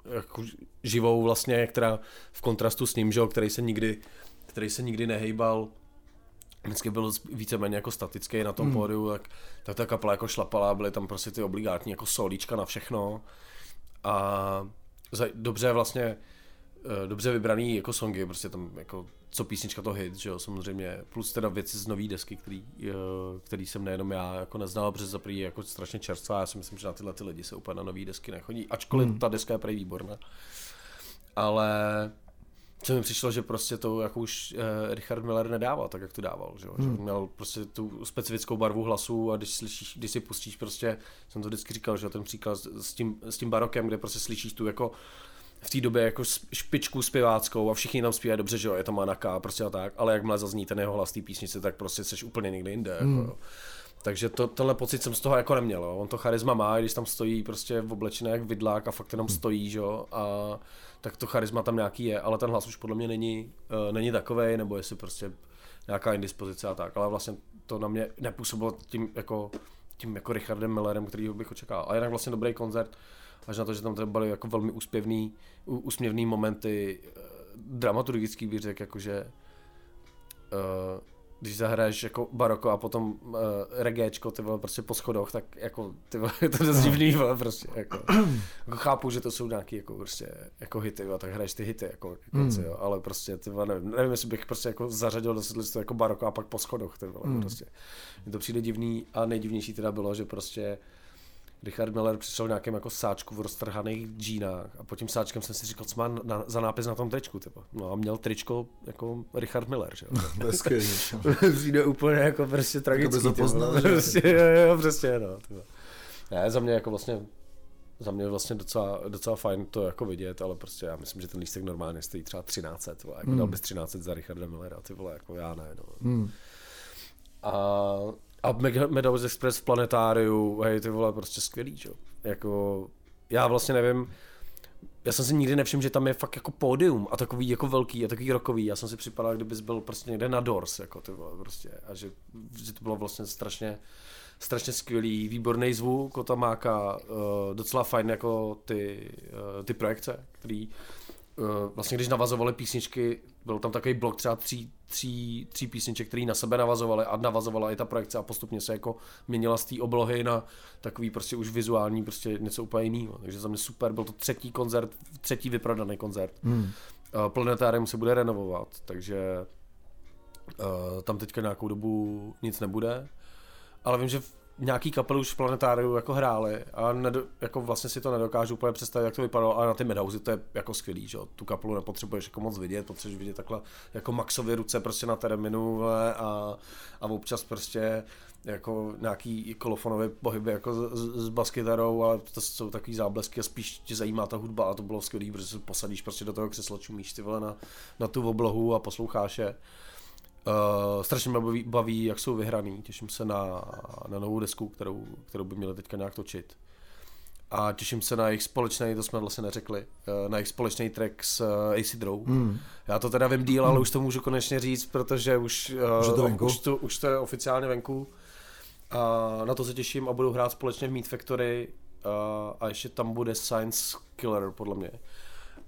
jako živou vlastně, která v kontrastu s ním, že, který se nikdy který se nikdy nehejbal, vždycky byl víceméně jako statický na tom Hmm. pódiu, tak, tak ta kapela jako šlapala, byly tam prostě ty obligátní jako solíčka na všechno a za, dobře vlastně eh, dobře vybraný jako songy, prostě tam jako co písnička to hit, že jo, samozřejmě, plus teda věci z nový desky, který, eh, který jsem nejenom já jako neznal, protože za prý je jako strašně čerstvá, já si myslím, že na tyhle ty lidi se úplně na nový desky nechodí, ačkoliv Hmm. ta deska je prý výborná. Ale co mi přišlo, že prostě to jako už eh, Richard Miller nedával tak, jak to dával, že, že Hmm. on měl prostě tu specifickou barvu hlasu a když, slyšíš, když si pustíš prostě, jsem to vždycky říkal, že ten příklad s, tím, s tím barokem, kde prostě slyšíš tu jako v té době jako špičku zpěváckou a všichni tam zpívají dobře, že jo, je to Manaka prostě a tak, ale jakmile zazní ten jeho hlas té písnice, tak prostě seš úplně někde jinde. Hmm. Jako, jo. Takže to, tenhle pocit jsem z toho jako neměl. Jo. On to charisma má, když tam stojí prostě v oblečené jak vidlák a fakt jenom stojí, že jo, a tak to charisma tam nějaký je, ale ten hlas už podle mě není, uh, není takovej, nebo jestli prostě nějaká indispozice a tak, ale vlastně to na mě nepůsobilo tím jako, tím jako Richardem Millerem, kterýho bych očekával. A jinak vlastně dobrý koncert, až na to, že tam teda byly jako velmi úspěvný, úsměvný momenty, eh, dramaturgický bych řekl, jakože eh, když zahraješ jako baroko a potom uh, reggaečko, ty vole, prostě po schodoch, tak jako, ty vole, je to dost divný, vole, prostě, jako, jako, chápu, že to jsou nějaký, jako, prostě, jako hity, vole, tak hraješ ty hity, jako, konci, Mm. jo, ale prostě, ty vole, nevím, nevím, jestli bych prostě jako zařadil do setlistu jako baroko a pak po schodoch, ty vole, Mm. prostě. Mně to přijde divný a nejdivnější teda bylo, že prostě Richard Miller přišel v nějakém jako sáčku v roztrhaných džínách a pod tím sáčkem jsem si říkal, co má na, za nápis na tom tričku, typo. No a měl tričko jako Richard Miller, že jo. To je skvělý. Přijde úplně jako prostě tragický. ty vole. poznal, že? prostě, jo, jo, přesně, no. Ne, za mě jako vlastně za mě vlastně docela, docela fajn to jako vidět, ale prostě já myslím, že ten lístek normálně stojí třeba 1300, vole, jako Hmm. dal bys 1300 za Richarda Millera, ty vole, jako já ne, no. Hmm. A, a Meadows Express v planetáriu, hej, ty vole, prostě skvělý, čo? Jako, já vlastně nevím, já jsem si nikdy nevšiml, že tam je fakt jako pódium a takový jako velký a takový rokový. Já jsem si připadal, kdybys byl prostě někde na Doors, jako ty vole, prostě. A že, že to bylo vlastně strašně, strašně skvělý, výborný zvuk, Kotamáka, uh, docela fajn jako ty, uh, ty projekce, který uh, vlastně když navazovali písničky, byl tam takový blok třeba tří, tří, tří písniček, který na sebe navazovaly a navazovala i ta projekce a postupně se jako měnila z té oblohy na takový prostě už vizuální, prostě něco úplně jiného. Takže za mě super, byl to třetí koncert, třetí vyprodaný koncert. Hmm. Uh, Planetárium se bude renovovat, takže uh, tam teďka nějakou dobu nic nebude. Ale vím, že nějaký kapely už v Planetáriu jako hráli a nedo, jako vlastně si to nedokážu úplně představit, jak to vypadalo, ale na ty Madhouse to je jako skvělý, že. Tu kapelu nepotřebuješ jako moc vidět, potřebuješ vidět takhle jako Maxovy ruce prostě na terminu a, a občas prostě jako nějaký kolofonové pohyby jako s, s baskytarou, ale to jsou takový záblesky a spíš tě zajímá ta hudba a to bylo skvělé, protože se posadíš prostě do toho křesla, čumíš ty vole na, na tu oblohu a posloucháš je. Uh, strašně mě baví, baví, jak jsou vyhraný, těším se na, na novou desku, kterou, kterou by měli teďka nějak točit. A těším se na jejich společný, to jsme vlastně neřekli, uh, na jejich společný track s uh, AC Drou. Hmm. Já to teda vím díl, ale už to můžu konečně říct, protože už, uh, to venku? už, to, už to je oficiálně venku. A na to se těším a budu hrát společně v Meat Factory a, a ještě tam bude Science Killer, podle mě.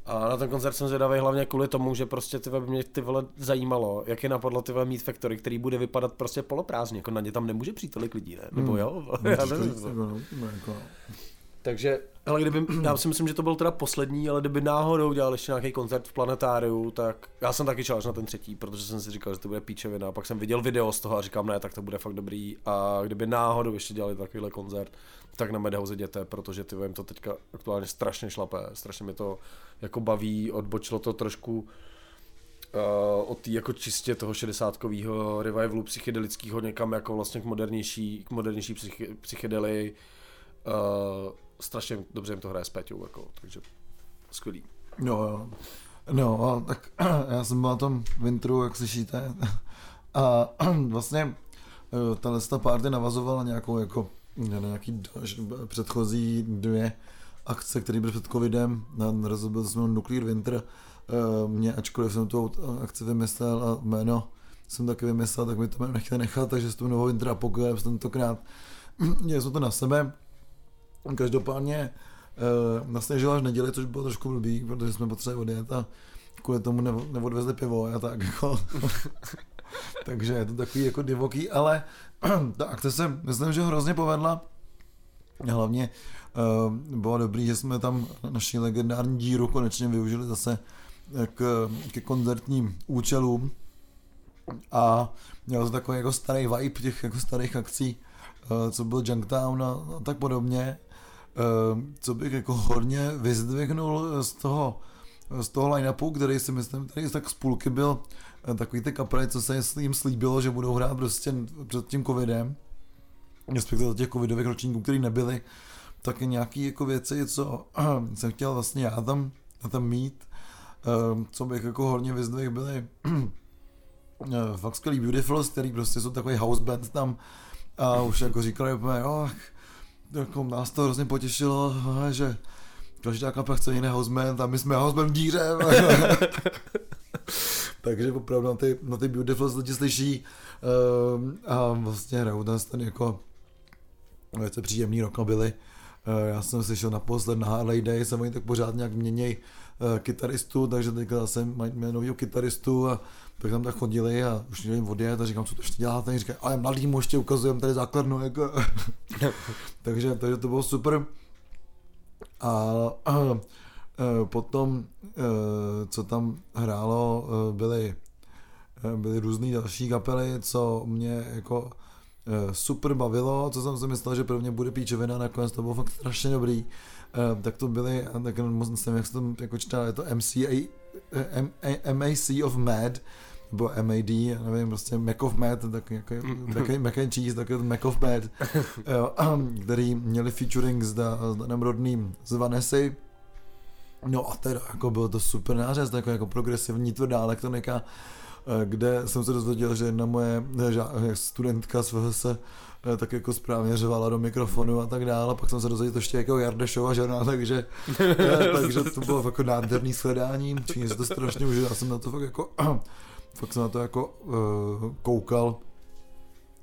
A na ten koncert jsem zvědavý hlavně kvůli tomu, že prostě ty by mě ty vole zajímalo, jak je napadlo ty Meat Factory, který bude vypadat prostě poloprázdně, jako na ně tam nemůže přijít tolik lidí, ne? Nebo hmm. jo? Já nevím. Jako- takže, ale kdyby, já si myslím, že to byl teda poslední, ale kdyby náhodou dělal ještě nějaký koncert v Planetáriu, tak já jsem taky čel na ten třetí, protože jsem si říkal, že to bude píčevina. A pak jsem viděl video z toho a říkám, ne, tak to bude fakt dobrý. A kdyby náhodou ještě dělali takovýhle koncert, tak na Madhouse jděte, protože ty vím, to teďka aktuálně strašně šlape, strašně mi to jako baví, odbočilo to trošku uh, od tý jako čistě toho šedesátkového revivalu psychedelického někam jako vlastně k modernější, k modernější psych, psychedelii. Uh, strašně dobře jim to hraje s Peťou, jako, takže skvělý. Jo, jo. No, a tak já jsem byl na tom Vintru, jak slyšíte, a vlastně eh, tahle ta party navazovala nějakou jako nějaký předchozí dvě akce, které byly před covidem, na rozbil jsme Nuclear Winter, eh, mě, ačkoliv jsem tu akci vymyslel a jméno jsem taky vymyslel, tak mi to jméno nechtěl nechat, takže s tou novou Winter Apocalypse tentokrát měli jsme to na sebe, Každopádně uh, nasněžila až neděli, což bylo trošku blbý, protože jsme potřebovali odjet a kvůli tomu neodvezli pivo a tak jako. Takže je to takový jako divoký, ale ta akce se myslím, že hrozně povedla. Hlavně uh, bylo dobrý, že jsme tam naši legendární díru konečně využili zase k, ke koncertním účelům a měl to takový jako starý vibe těch jako starých akcí, uh, co byl Junktown a, a tak podobně. Ehm, co bych jako hodně vyzdvihnul z toho, z toho line-upu, který si myslím, který tak z půlky byl eh, takový ty kapely, co se jim slíbilo, že budou hrát prostě před tím covidem, respektive těch covidových ročníků, který nebyly, taky nějaký jako věci, co jsem chtěl vlastně já tam, tam mít, ehm, co bych jako hodně vyzdvihl, byly eh, fakt skvělý Beautiful, který prostě jsou takový house band tam a už jako říkali jo, jako nás to hrozně potěšilo, že každá kapela chce jiný houseman a my jsme houseman díře. Takže opravdu na ty, na ty Beautiful lidi slyší uh, a vlastně hrajou ten, ten jako velice příjemný rockabilly. Uh, já jsem slyšel naposled na Harley Day, se oni tak pořád nějak měněj uh, kytaristu, takže teďka zase mají nového kytaristu a tak tam tak chodili a už měli odjet a říkám, co to ještě děláte? A říkají, ale mladý ještě ukazujeme tady základnu. Jako. takže, takže to bylo super. A, a, a potom, co tam hrálo, byly, byly různé další kapely, co mě jako super bavilo, co jsem si myslel, že pro mě bude píčovina, nakonec to bylo fakt strašně dobrý. Tak to byly, tak moc nevím, jak se to jako čítá, je to MCA, MAC of Mad, nebo MAD, nevím, prostě Mac of Mad, tak jako mac, mac and cheese, tak Mac of Mad, který měli featuring s, s Danem Rodným z Vanessy. No a teda jako bylo to super nářez, jako, jako progresivní tvrdá elektronika, eh, kde jsem se dozvěděl, že jedna moje eh, studentka z VHS eh, tak jako správně řevala do mikrofonu a tak dále, pak jsem se dozvěděl to ještě jako Jardešova žena, takže, takže to bylo jako nádherný shledání, činí se to strašně užil, já jsem na to fakt jako fakt jsem na to jako uh, koukal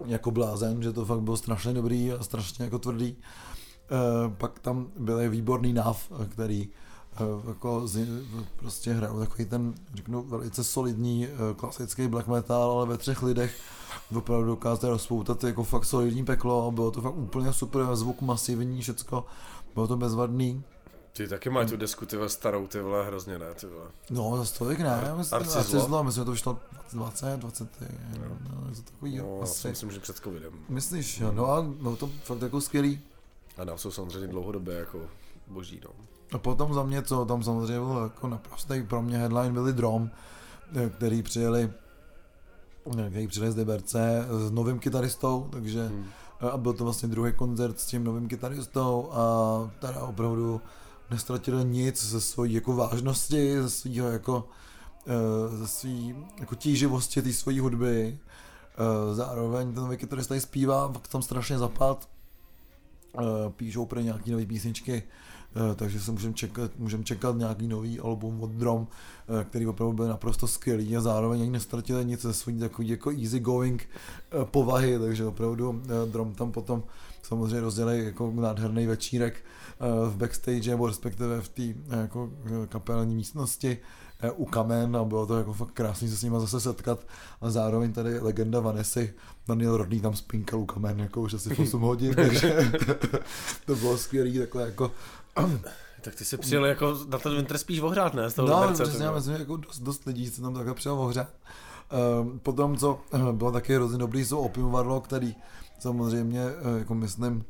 jako blázen, že to fakt bylo strašně dobrý a strašně jako tvrdý. Uh, pak tam byl výborný náv, který uh, jako z, prostě hrál takový ten, řeknu, velice solidní uh, klasický black metal, ale ve třech lidech opravdu dokázal rozpoutat jako fakt solidní peklo, bylo to fakt úplně super, zvuk masivní, všecko, bylo to bezvadný. Ty taky máš tu desku, ty starou, ty vole, hrozně ne, ty vole. No, za tolik ne, myslím, Arcizlo, myslím, že to vyšlo 20, 20, no, no, to takový, no, asi. myslím, že před covidem. Myslíš, jo, no a no, to fakt jako skvělý. A nám jsou samozřejmě dlouhodobě jako boží, no. A potom za mě, co tam samozřejmě bylo jako naprostý pro mě headline byli Drom, eh, který přijeli který přines z Liberce s novým kytaristou, takže hmm. a byl to vlastně druhý koncert s tím novým kytaristou a teda opravdu nestratil nic ze svojí jako vážnosti, ze svého jako eh, ze svý jako tíživosti té svojí hudby. Eh, zároveň ten nový kytarista zpívá, fakt tam strašně zapad. Eh, píšou pro nějaký nové písničky, takže se můžeme čekat, můžem čekat nějaký nový album od Drom, eh, který opravdu byl naprosto skvělý a zároveň ani nestratili nic ze svůj takový jako easy going eh, povahy, takže opravdu Drom tam potom samozřejmě rozdělili jako nádherný večírek v backstage, nebo respektive v té jako kapelní místnosti u kamen a bylo to jako fakt krásný se s nimi zase setkat a zároveň tady legenda Vanessy, Daniel Rodný tam spinkal u kamen jako už asi 8 hodin, takže to bylo skvělý takhle jako tak ty jsi přijel jako na ten winter spíš ohrát, ne? Z toho no, přesně, já myslím, že jako dost, dost lidí se tam takhle přijel ohrát. Um, potom, co uh, bylo taky hrozně dobrý, jsou Opium který samozřejmě, uh, jako myslím,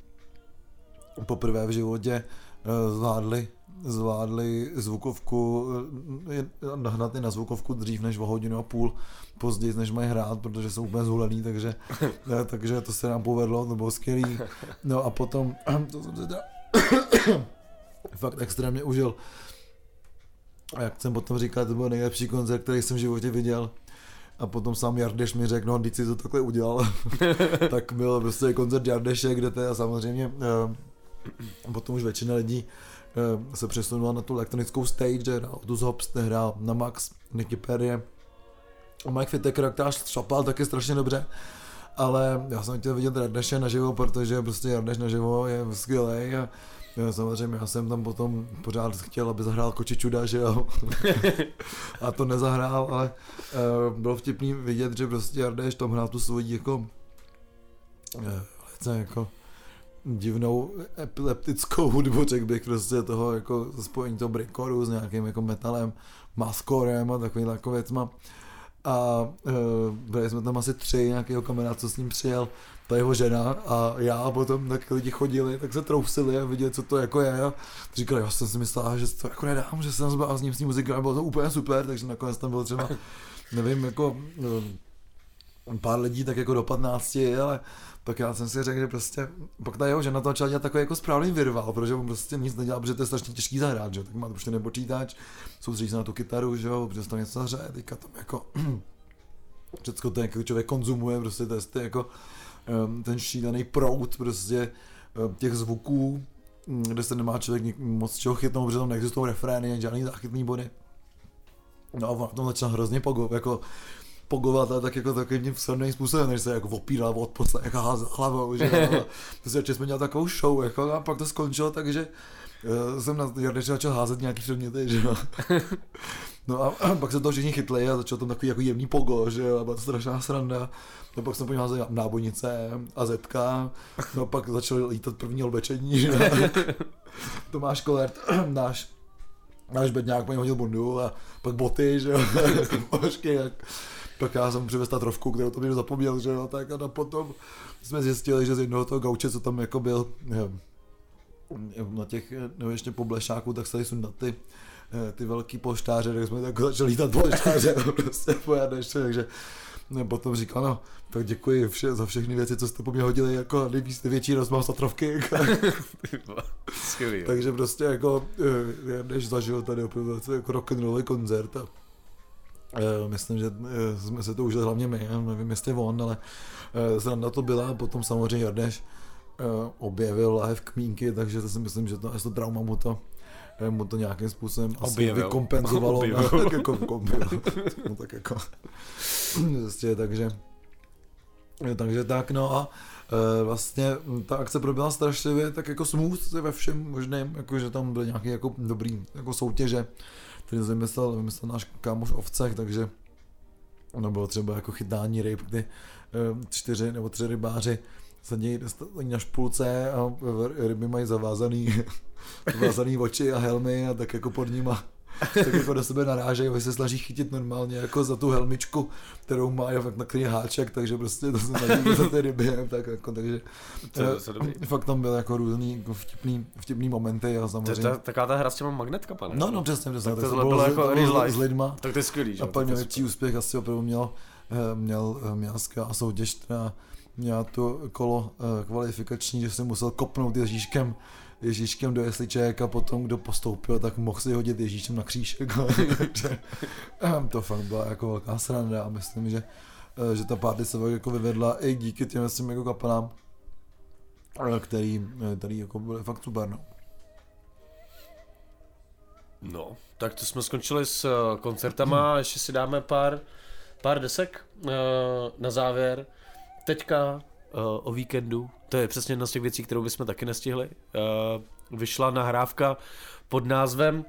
poprvé v životě zvládli zvládli zvukovku, nahnat i na zvukovku dřív než o hodinu a půl později, než mají hrát, protože jsou úplně zhulený, takže, takže to se nám povedlo, to bylo skvělý. No a potom, to jsem se teda fakt extrémně užil. A jak jsem potom říkal, to byl nejlepší koncert, který jsem v životě viděl. A potom sám Jardeš mi řekl, no, když si to takhle udělal, tak byl prostě koncert Jardeše, kde teda samozřejmě uh, potom už většina lidí se přesunula na tu elektronickou stage, na Otus Hobbs hrál na Max, Nicky Perry. A Mike Fitteker, který šlapal taky strašně dobře. Ale já jsem chtěl vidět Jardeše naživo, protože prostě Jardeš naživo je skvělý a Jo, samozřejmě, já jsem tam potom pořád chtěl, aby zahrál Koči Čuda, že jo. a to nezahrál, ale uh, bylo vtipný vidět, že prostě Jardeš tam hrál tu svoji jako uh, jako divnou epileptickou hudbu, řekl bych prostě toho jako spojení toho breakoru s nějakým jako metalem, maskorem a takovým jako věcma. A uh, byli jsme tam asi tři, nějakého kamarád, co s ním přijel, ta jeho žena a já a potom tak lidi chodili, tak se troufsili a vidět, co to jako je říkali, já jsem si myslel, že to jako nedám, že jsem zbavil s ním muzikou bylo to úplně super, takže nakonec tam bylo třeba, nevím, jako no, pár lidí tak jako do 15, ale tak já jsem si řekl, že prostě, pak ta jeho žena to začala dělat takový jako správný virval, protože on prostě nic nedělá, protože to je strašně těžký zahrát, že? tak má prostě nepočítač, soustředí se na tu kytaru, že jo, protože tam něco hraje, teďka tam jako všechno to jako člověk konzumuje, prostě je jako ten šílený prout prostě těch zvuků, hm, kde se nemá člověk moc čeho chytnout, protože tam neexistují refrény, žádný záchytný body. No a on tam začal hrozně pogo, jako pogovat a tak jako takovým srným způsobem, než se jako opíral od jako házel hlavou, že to se jsme dělali takovou show, jako, a pak to skončilo takže uh, jsem na Jardeče začal házet nějaký předměty, že jo. No a, a, pak se to všichni chytli a začal tam takový jako jemný pogo, že jo, a byla to strašná sranda. No pak jsem po něm nábojnice a zetka, no pak začali lítat první olbečení, že Tomáš Kolert, náš náš bedňák po něm hodil bundu a pak boty, že jo, pošky, jak, pak já jsem přivez ta trofku, kterou to bych zapomněl, že jo, tak a potom jsme zjistili, že z jednoho toho gauče, co tam jako byl, na těch, nebo ještě po blešáku, tak se tady sundat ty, ty velký poštáře, tak jsme tak začali lítat poštáře, prostě po takže No, potom říkal, no, tak děkuji vše, za všechny věci, co jste po mě hodili, jako nejvíc největší rozmach satrovky. Takže prostě jako, eh, než zažil tady opravdu jako rock'n'rollový koncert a myslím, že uh, jsme se to užili hlavně my, nevím jestli on, ale uh, zranda to byla, potom samozřejmě Jardeš objevil live kmínky, takže to si myslím, že to, to trauma mu to mu to nějakým způsobem objevil. asi vykompenzovalo. Objevil. No, tak jako, objevil. no, tak jako, prostě, takže, takže tak, no a vlastně ta akce proběhla strašlivě tak jako smooth ve všem možném, jako že tam byly nějaké jako dobrý jako soutěže, který vymyslel, vymyslel náš kámoš Ovcech, takže ono bylo třeba jako chytání ryb, kdy e, čtyři nebo tři rybáři sedí na špulce a ryby mají zavázaný, zavázaný oči a helmy a tak jako pod nima tak jako do sebe narážejí, oni se snaží chytit normálně jako za tu helmičku, kterou má na který háček, takže prostě to se snaží za ty ryby, tak jako, takže to je eh, fakt tam byl jako různý jako vtipný, vtipný momenty a samozřejmě. To je taková ta hra s těma magnetka, ne? No, no, přesně, přesně. Tak to, to bylo, jako s, s lidma. Tak to je skvělý, že? A pak největší úspěch asi opravdu mělo eh, měl, eh, měl skvělá soutěž, která měla to kolo kvalifikační, že jsem musel kopnout Ježíškem Ježíškem do jesliček a potom kdo postoupil, tak mohl si hodit Ježíšem na křížek. Takže to fakt byla jako velká sranda a myslím, že, že ta party se jako vyvedla i díky těm svým jako kapelám, který, který jako byly fakt super. No. No, tak to jsme skončili s eh, koncertama, ještě si dáme pár, pár desek na závěr. Teďka o víkendu, to je přesně jedna z těch věcí, kterou bychom taky nestihli. Uh, vyšla nahrávka pod názvem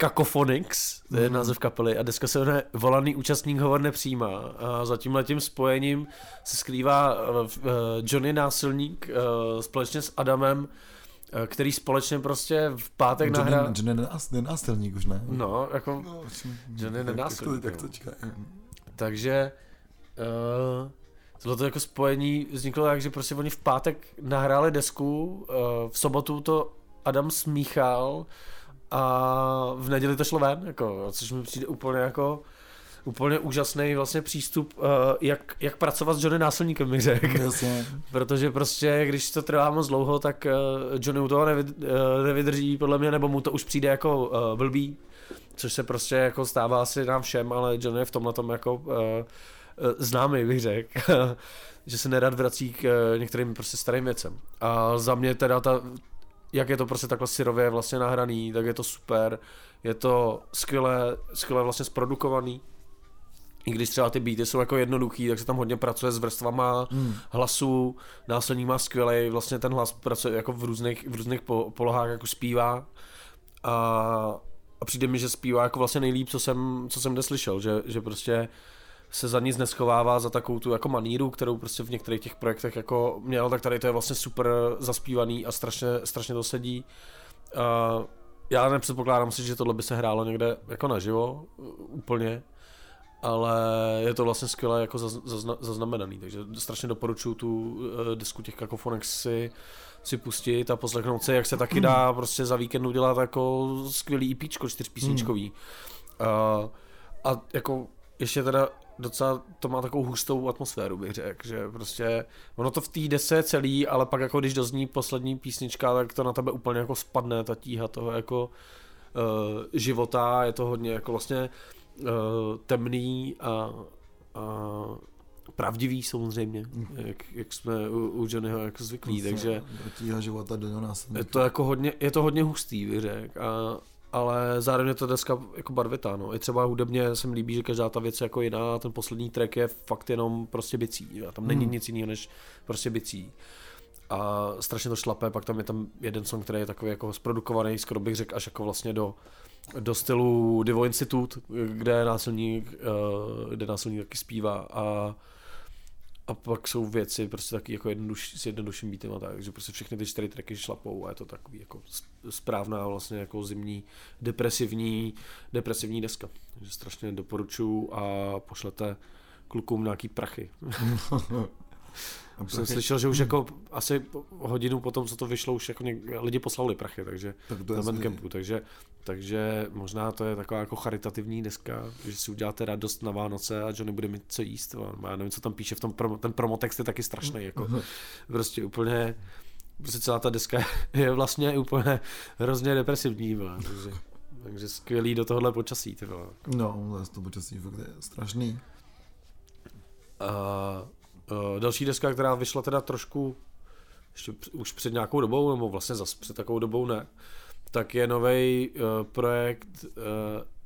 Cacophonics, to je mm. název kapely a deska se jmenuje Volaný účastník hovor nepřijímá a za tím letím spojením se skrývá Johnny Násilník společně s Adamem Eh, který společně prostě v pátek Johnny, nahrál... Johnny nenásilník už ne? No, jako no, Johnny nenásilník. Tak to, tak to Takže uh, tohle jako spojení vzniklo tak, že prostě oni v pátek nahráli desku, uh, v sobotu to Adam smíchal a v neděli to šlo ven, jako, což mi přijde úplně jako úplně úžasný vlastně přístup, uh, jak, jak pracovat s Johnny násilníkem, bych řekl. Protože prostě, když to trvá moc dlouho, tak uh, Johnny u toho nevyd, uh, nevydrží, podle mě, nebo mu to už přijde jako uh, blbý, což se prostě jako stává asi nám všem, ale Johnny je v tomhle tom jako uh, známý, bych řekl. že se nerad vrací k uh, některým prostě starým věcem. A za mě teda ta, jak je to prostě takhle syrově vlastně nahraný, tak je to super. Je to skvěle, skvěle vlastně zprodukovaný i když třeba ty beaty jsou jako jednoduchý, tak se tam hodně pracuje s vrstvama hmm. hlasu, následník má skvělý, vlastně ten hlas pracuje jako v různých, v různých polohách, jako zpívá a, a přijde mi, že zpívá jako vlastně nejlíp, co jsem, co jsem kde slyšel, že, že prostě se za nic neschovává za takovou tu jako maníru, kterou prostě v některých těch projektech jako měl, tak tady to je vlastně super zaspívaný a strašně, strašně to sedí. A já nepředpokládám si, že tohle by se hrálo někde jako naživo, úplně, ale je to vlastně skvěle jako zazna, zaznamenaný, takže strašně doporučuji tu uh, disku těch kakofonek si, si pustit a poslechnout si, jak se taky dá prostě za víkend udělat jako skvělý EP, čtyřpísničkový. Uh, a jako ještě teda docela to má takovou hustou atmosféru, bych řekl, že prostě ono to v té dese celý, ale pak jako když dozní poslední písnička, tak to na tebe úplně jako spadne, ta tíha toho jako uh, života, je to hodně jako vlastně uh, temný a, a pravdivý samozřejmě, mm. jak, jak jsme u, u Johnnyho jako zvyklí, takže života do nás je to jako hodně, je to hodně hustý, bych řek, a, ale zároveň je to dneska jako barvitá, no. I třeba hudebně se mi líbí, že každá ta věc je jako jiná, ten poslední track je fakt jenom prostě bicí, a tam není hmm. nic jiného než prostě bicí. A strašně to šlape, pak tam je tam jeden song, který je takový jako zprodukovaný, skoro bych řekl až jako vlastně do do stylu Divo Institute, kde násilník, uh, kde násilník taky zpívá a a pak jsou věci prostě taky jako jednoduš, s jednodušším beatem a tak, že prostě všechny ty čtyři tracky šlapou a je to takový jako správná vlastně jako zimní depresivní, depresivní deska. Takže strašně doporučuju a pošlete klukům nějaký prachy. Už jsem slyšel, že už jako asi hodinu potom, co to vyšlo, už jako něk, lidi poslali prachy, takže tak to na Bandcampu, takže, takže možná to je taková jako charitativní deska, že si uděláte radost na Vánoce a Johnny bude mít co jíst, já nevím, co tam píše v tom, promo, ten promotext je taky strašný, jako prostě úplně, prostě celá ta deska je vlastně úplně hrozně depresivní, takže, takže skvělý do tohohle počasí, ty vole. No, to počasí fakt je strašný. Uh, Uh, další deska, která vyšla teda trošku ještě už před nějakou dobou, nebo vlastně zase před takovou dobou ne, tak je nový uh, eh, projekt uh,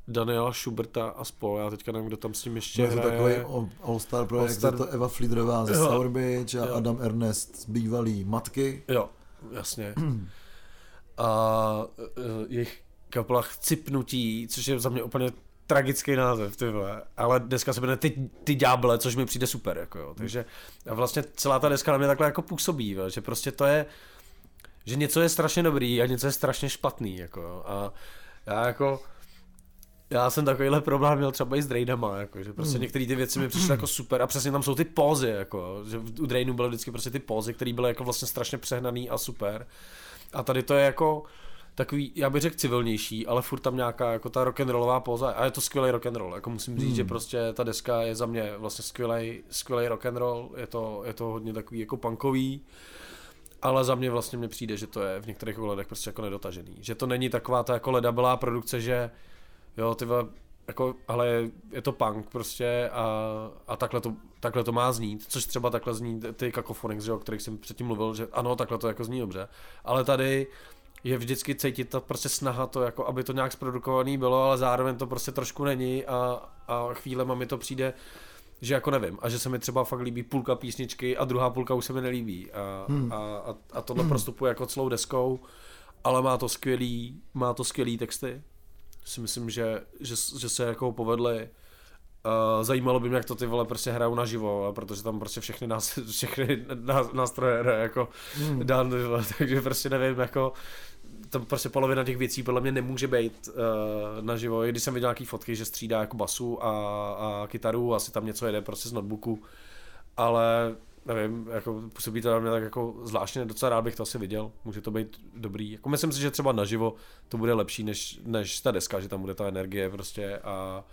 Daniela Schuberta a spol. Já teďka nevím, kdo tam s ním ještě no, je to takový All-Star projekt, All-Star... je to Eva Fliedrová ze Sour Beach a jo. Adam Ernest z bývalý matky. Jo, jasně. a uh, jejich kapela Cipnutí, což je za mě úplně tragický název, ty vole. Ale deska se jmenuje ty, ty ďáble, což mi přijde super, jako jo. Takže a vlastně celá ta deska na mě takhle jako působí, vole, že prostě to je, že něco je strašně dobrý a něco je strašně špatný, jako jo. A já jako, já jsem takovýhle problém měl třeba i s Drainama, jako, že prostě mm. některé ty věci mi přišly jako super a přesně tam jsou ty pózy, jako, že u Drainu byly vždycky prostě ty pózy, které byly jako vlastně strašně přehnaný a super. A tady to je jako, takový, já bych řekl civilnější, ale furt tam nějaká jako ta rock'n'rollová póza a je to skvělý rock'n'roll, jako musím říct, hmm. že prostě ta deska je za mě vlastně skvělý, skvělý rock'n'roll, je to, je to hodně takový jako punkový, ale za mě vlastně mi přijde, že to je v některých ohledech prostě jako nedotažený, že to není taková ta jako ledabelá produkce, že jo, ty jako, ale je to punk prostě a, a takhle, to, takhle to má znít, což třeba takhle zní ty Cacophonics, o kterých jsem předtím mluvil, že ano, takhle to jako zní dobře, ale tady je vždycky cítit ta prostě snaha to, jako aby to nějak zprodukovaný bylo, ale zároveň to prostě trošku není a, a chvílema mi to přijde, že jako nevím, a že se mi třeba fakt líbí půlka písničky a druhá půlka už se mi nelíbí a, hmm. a, a, a tohle hmm. prostupuje jako celou deskou, ale má to skvělý, má to skvělý texty, si myslím, že, že, že se jako povedly Uh, zajímalo by mě, jak to ty vole prostě hrajou naživo, protože tam prostě všechny, nás, všechny nástroje hraje jako hmm. Dan, takže prostě nevím, jako tam prostě polovina těch věcí podle mě nemůže být uh, naživo. Když jsem viděl nějaký fotky, že střídá jako basu a, a kytaru, asi tam něco jede prostě z notebooku, ale nevím, jako působí to na mě tak jako zvláštně, docela rád bych to asi viděl, může to být dobrý. Jako myslím si, že třeba naživo to bude lepší než, než ta deska, že tam bude ta energie prostě a,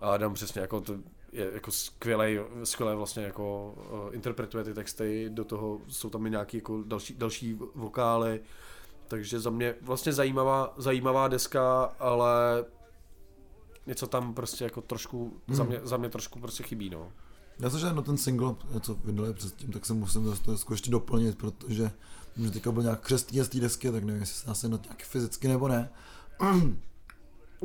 a Adam přesně jako to je jako skvělej, skvěle vlastně jako uh, interpretuje ty texty, do toho jsou tam i nějaký jako další, další vokály, takže za mě vlastně zajímavá, zajímavá deska, ale něco tam prostě jako trošku, hmm. za, mě, za mě trošku prostě chybí, no. Já jsem no ten single, co vydali předtím, tak se musím to ještě doplnit, protože že teďka byl nějak křestní z té desky, tak nevím, jestli se asi na nějak fyzicky nebo ne.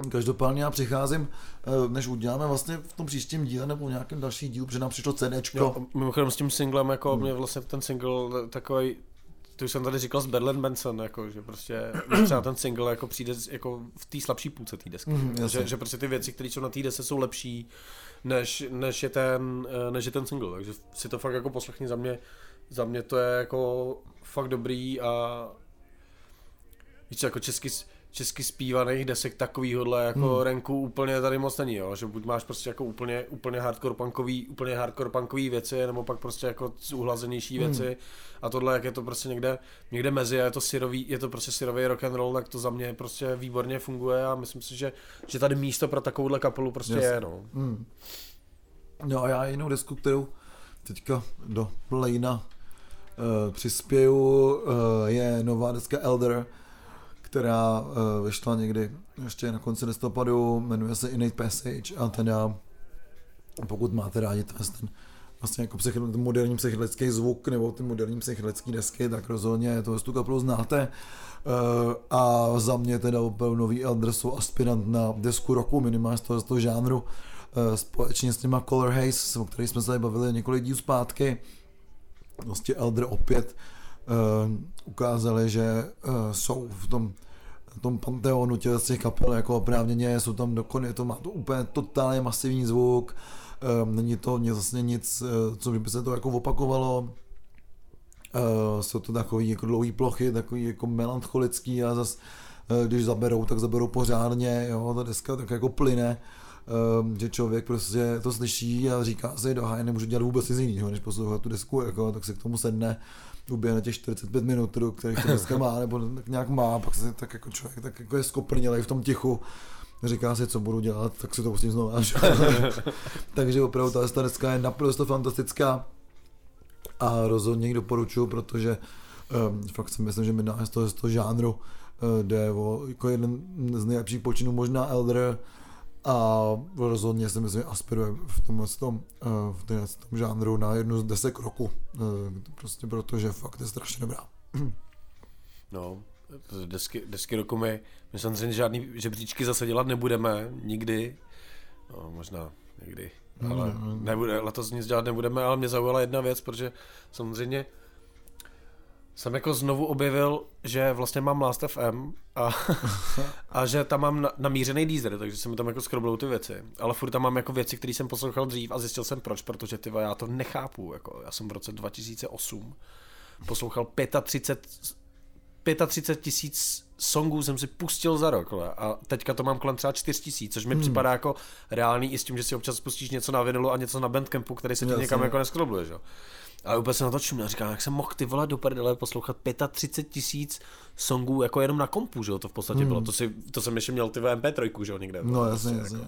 Každopádně já přicházím, eh, než uděláme vlastně v tom příštím díle nebo v nějakém další dílu, protože nám přišlo CDčko. Jo, mimochodem s tím singlem, jako hmm. mě vlastně ten single takový to už jsem tady říkal s Berlin Benson, jako, že prostě třeba ten single jako přijde jako v té slabší půlce té desky. Mm, že, že, prostě ty věci, které jsou na té desce, jsou lepší, než, než, je ten, eh, než je ten single. Takže si to fakt jako poslechni za mě. Za mě to je jako fakt dobrý a víš jako český, česky zpívaných desek takovýhodle jako hmm. renku úplně tady moc není, jo? že buď máš prostě jako úplně, úplně hardcore punkový, úplně hardcore punkový věci, nebo pak prostě jako uhlazenější hmm. věci a tohle, jak je to prostě někde, někde mezi a je to syrový, je to prostě syrový rock and roll, tak to za mě prostě výborně funguje a myslím si, že, že tady místo pro takovouhle kapelu prostě yes. je, no. Hmm. No a já jinou desku, kterou teďka do Playna uh, přispěju, uh, je nová deska Elder, která uh, vyšla někdy ještě na konci listopadu, jmenuje se Innate Passage a teda pokud máte rádi ten, ten vlastně jako psychedel, ten moderní psychedelický zvuk nebo ty moderní psychedelické desky, tak rozhodně to tu kapelu znáte. Uh, a za mě teda opravdu nový Elder jsou aspirant na desku roku, minimálně z toho, z toho žánru, uh, společně s těma Color Haze, o kterých jsme se tady bavili několik dílů zpátky. Vlastně Elder opět ukázali, že uh, jsou v tom tom panteonu těch, kapel jako oprávněně, jsou tam dokonce, to má to úplně totálně masivní zvuk, um, není to vlastně nic, co by se to jako opakovalo, jsou to takový jako dlouhý plochy, takový jako melancholický a zas uh, když zaberou, tak zaberou pořádně, jo, ta deska tak jako plyne, že člověk prostě to slyší a říká si, dohaj, nemůžu dělat vůbec nic jiného, než poslouchat tu desku, jako, tak se k tomu sedne uběhne těch 45 minut, kterých to dneska má, nebo tak nějak má, pak se tak jako člověk tak jako je skoprnělej v tom tichu, říká si, co budu dělat, tak si to pustím znovu. Takže opravdu ta, dneska je naprosto fantastická a rozhodně ji doporučuju, protože um, fakt si myslím, že mi z toho, z toho žánru uh, jde o jako jeden z nejlepších počinů, možná Elder, a rozhodně si myslím, aspiruje v tomhle tom, eh, v tomhle tom žánru na jednu z desek roku. Eh, prostě protože fakt je strašně dobrá. No, desky, desky roku my, my samozřejmě žádný žebříčky zase dělat nebudeme, nikdy. No, možná někdy, ale mm. nebude, letos nic dělat nebudeme, ale mě zaujala jedna věc, protože samozřejmě jsem jako znovu objevil, že vlastně mám Last FM a, a že tam mám namířený Deezer, takže se mi tam jako skroblou ty věci. Ale furt tam mám jako věci, které jsem poslouchal dřív a zjistil jsem proč, protože ty já to nechápu. Jako, já jsem v roce 2008 poslouchal 35 35 tisíc songů jsem si pustil za rok a teďka to mám kolem třeba 4 tisíc, což mi hmm. připadá jako reálný i s tím, že si občas pustíš něco na vinilu a něco na Bandcampu, který se ti někam jako neskrobluje, že? Ale úplně se na to čuměl, říkám, jak jsem mohl ty vole do prdele poslouchat 35 tisíc songů jako jenom na kompu, že jo, to v podstatě hmm. bylo, to, si, to jsem ještě měl ty MP3, že jo, někde. No jasně, prostě, jasně.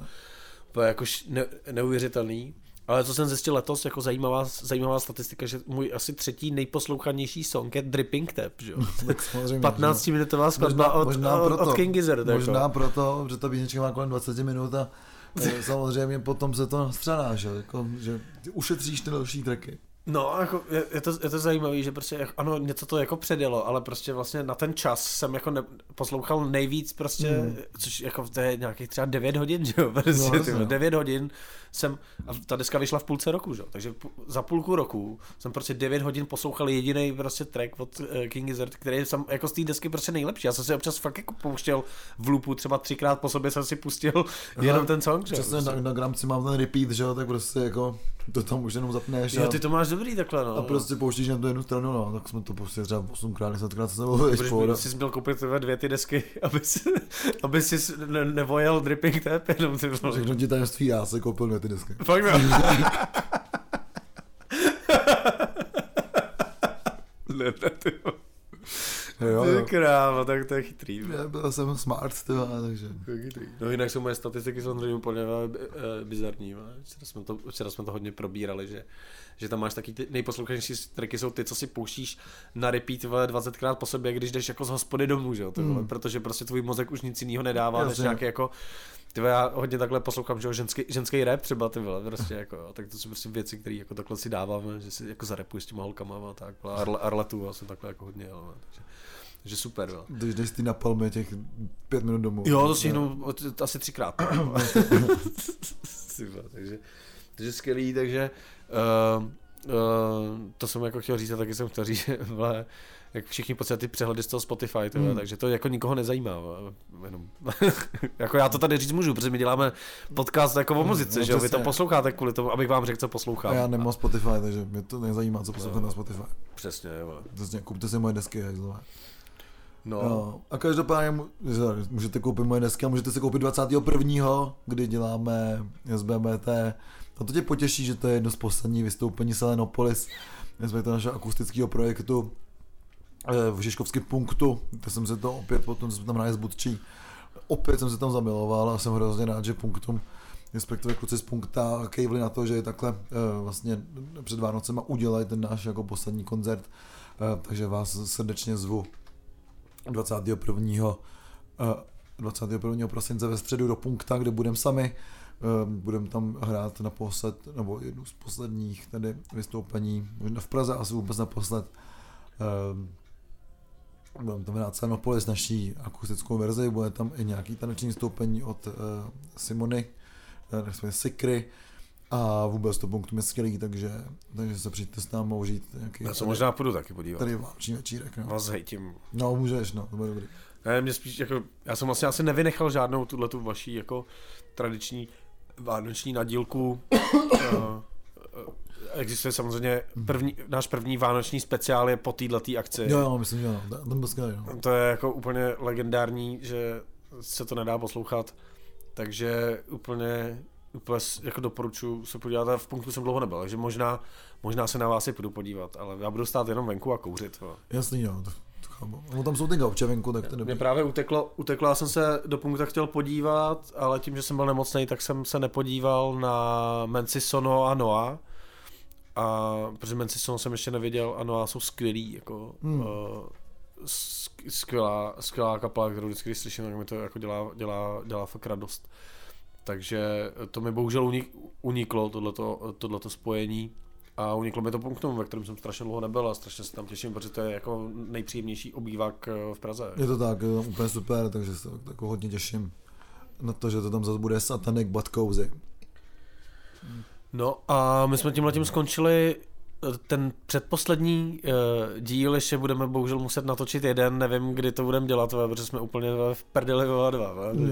Jako, jako ne, neuvěřitelný. Ale co jsem zjistil letos, jako zajímavá, zajímavá statistika, že můj asi třetí nejposlouchanější song je Dripping Tap, že jo? 15 minutová skladba od, možná od, proto, od King Gizzard. Možná jako. proto, že ta písnička má kolem 20 minut a eh, samozřejmě potom se to nastřaná, že, jako, že ušetříš ty další tracky. No, jako je, je, to, je to zajímavé, že prostě, ano, něco to jako předjelo, ale prostě vlastně na ten čas jsem jako ne, poslouchal nejvíc prostě, mm. což jako to je nějakých třeba 9 hodin, že jo, prostě, no, tyhle, 9 hodin jsem, a ta deska vyšla v půlce roku, že jo, takže za půlku roku jsem prostě 9 hodin poslouchal jediný prostě track od uh, King Gizzard, který je sam, jako z té desky prostě nejlepší, já jsem si občas fakt jako pouštěl v loopu, třeba třikrát po sobě jsem si pustil Aha, jenom ten song, že. Přesně prostě. na, na gramci mám ten repeat, že jo, tak prostě jako to tam už jenom zapneš. Jo, ty to máš dobrý takhle, no. A prostě pouštíš na tu jednu stranu, no, tak jsme to pustili třeba 8 krát, 10 krát se sebou, víš, pohoda. Jsi měl koupit tyhle dvě ty desky, aby jsi, aby jsi ne, nevojel dripping tap, jenom ty vole. Řeknu ti tajemství, já se koupil ty desky. Fakt ne. ne, ne, ty Jo, jo. Ty kráva, tak to je chytrý. Já byl jsem smart, tyva, takže. chytrý. No jinak jsou moje statistiky samozřejmě úplně uh, bizarní. Včera jsme, to, včera jsme to hodně probírali, že, že tam máš taky ty nejposlouchanější tracky jsou ty, co si pouštíš na repeat 20krát po sobě, když jdeš jako z hospody domů, že jo, mm. protože prostě tvůj mozek už nic jiného nedává, Jasně. než nějaký jako ty já hodně takhle poslouchám, že ženský, ženský rap třeba, ty vole, prostě jako, jo, tak to jsou prostě věci, které jako takhle si dáváme, že si jako zarepuješ s těma holkama a tak, a Arle, Arletu a jsem takhle jako hodně, ale, takže, takže super, jo. Když jdeš ty na palmě těch pět minut domů. Jo, to si jenom asi třikrát. takže, takže skvělý, takže uh, uh, to jsem jako chtěl říct a taky jsem chtěl říct, že jak všichni potřebují ty přehledy z toho Spotify, tyhle, hmm. takže to jako nikoho nezajímá. Jenom. jako já to tady říct můžu, protože my děláme podcast jako o hmm, muzice, no, že jo? Vy to posloucháte kvůli tomu, abych vám řekl, co poslouchám. A já nemám Spotify, takže mě to nezajímá, co poslouchám no, na Spotify. Přesně, jo. Přesně, kupte si moje desky, hejzlové. No. no. A každopádně můžete koupit moje desky a můžete si koupit 21. kdy děláme SBBT. A to tě potěší, že to je jedno z posledních vystoupení Selenopolis, to našeho akustického projektu v Žižkovském punktu, tak jsem se to opět potom, jsme tam z Budčí, opět jsem se tam zamiloval a jsem hrozně rád, že punktum respektive kluci z Punkta kejvli na to, že je takhle eh, vlastně před Vánocema udělají ten náš jako poslední koncert, eh, takže vás srdečně zvu 21. 21. prosince ve středu do Punkta, kde budeme sami, budeme tam hrát naposled, nebo jednu z posledních tedy vystoupení, možná v Praze asi vůbec naposled, budeme tam hrát Sanopolis, naší akustickou verzi, bude tam i nějaký taneční stoupení od uh, Simony, uh, respektive Sikry, a vůbec to punktu je skvělý, takže, takže se přijďte s námi užít nějaký... Já se možná půjdu taky podívat. Tady vánoční večírek, no. Vás hejtím. No, můžeš, no, to bude dobrý. Ne, mě spíš, jako, já jsem vlastně asi nevynechal žádnou tuhle tu vaší jako tradiční vánoční nadílku. uh, existuje samozřejmě první, náš první vánoční speciál je po této akci. Jo, jo, myslím, že jo, ten byl skvělý. To je jako úplně legendární, že se to nedá poslouchat, takže úplně, úplně jako doporučuji se podívat, v punktu jsem dlouho nebyl, takže možná, možná se na vás i půjdu podívat, ale já budu stát jenom venku a kouřit. Jo. Jasný, jo, to, No tam jsou ty gauče venku, tak to Mě právě uteklo, uteklo, já jsem se do punktu chtěl podívat, ale tím, že jsem byl nemocný, tak jsem se nepodíval na Menci Sono a Noah, a protože Manchester jsem ještě neviděl, ano, a jsou skvělí, jako hmm. uh, skvělá, skvělá kapela, kterou vždycky, když slyším, tak mi to jako dělá, dělá, dělá fakt radost. Takže to mi bohužel uniklo, tohleto, tohleto spojení. A uniklo mi to punktum, ve kterém jsem strašně dlouho nebyl a strašně se tam těším, protože to je jako nejpříjemnější obývak eh, v Praze. Je to tak, je to úplně super, takže se jako hodně těším na to, že to tam zase bude Satanic But Cozy. No a my jsme tím letím skončili eh, ten předposlední uh, díl ještě budeme bohužel muset natočit jeden, nevím, kdy to budeme dělat, protože jsme úplně v prdeli dva.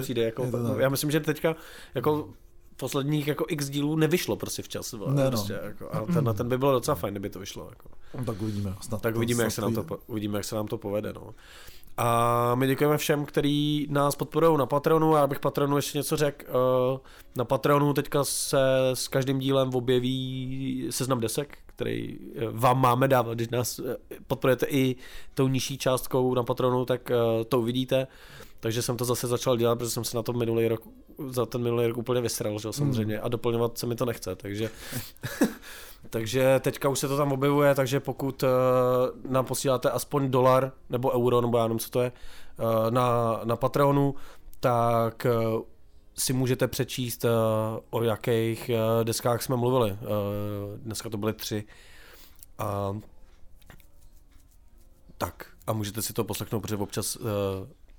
Přijde jako, já myslím, že teďka jako posledních jako x dílů nevyšlo prostě včas. Ne, no. prostě, no. jako, a ten, ten by bylo docela fajn, kdyby to vyšlo. Jako. No, tak uvidíme. Snad tak uvidíme, jak se nám to, uvidíme, jak se nám to povede. No. A my děkujeme všem, kteří nás podporují na Patronu. Já bych Patronu ještě něco řekl. Eh, na Patronu teďka se s každým dílem objeví seznam desek, který eh, vám máme dávat. Když nás eh, podporujete i tou nižší částkou na patronu, tak to uvidíte. Takže jsem to zase začal dělat, protože jsem se na to minulý rok, za ten minulý rok úplně vysral, že samozřejmě, hmm. a doplňovat se mi to nechce, takže takže teďka už se to tam objevuje, takže pokud uh, nám posíláte aspoň dolar nebo euro, nebo já nevím, co to je, uh, na, na Patreonu, tak uh, si můžete přečíst, uh, o jakých uh, deskách jsme mluvili. Uh, dneska to byly tři. A tak, a můžete si to poslechnout, protože občas uh,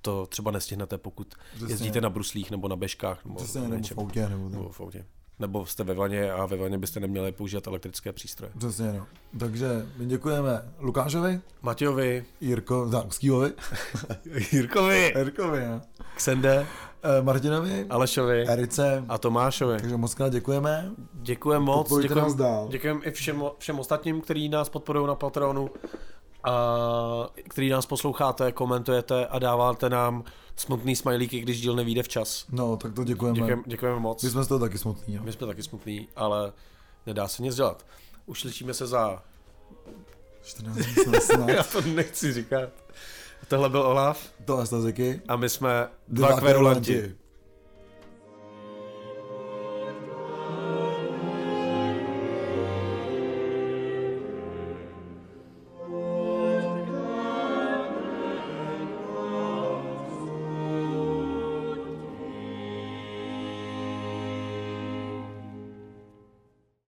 to třeba nestihnete, pokud Přesně. jezdíte na bruslích nebo na bežkách. Nebo, Přesně, nebo v autě. Nebo, nebo v autě. Nebo jste ve vaně a ve vaně byste neměli používat elektrické přístroje. Přesně, no. Takže my děkujeme Lukášovi, Matějovi, Jirko, Skývovi, Jirkovi, Jirkovi, no. Ksende, Eh, Martinovi, Alešovi Erice, a Tomášovi. takže moc krát děkujeme. Děkujeme moc, děkujeme nás dál. děkujem i všem, všem ostatním, kteří nás podporují na Patreonu, a který nás posloucháte, komentujete a dáváte nám smutný smajlíky, když díl nevíde včas. No, tak to děkujeme. Děkujeme, děkujeme moc. My jsme z toho taky smutní. Jo. My jsme taky smutní, ale nedá se nic dělat. Už slyšíme se za... 14 dní snad. Já to nechci říkat. Tohle byl Olaf To je Staziky. a my jsme Dva dva kverulanti. kverulanti.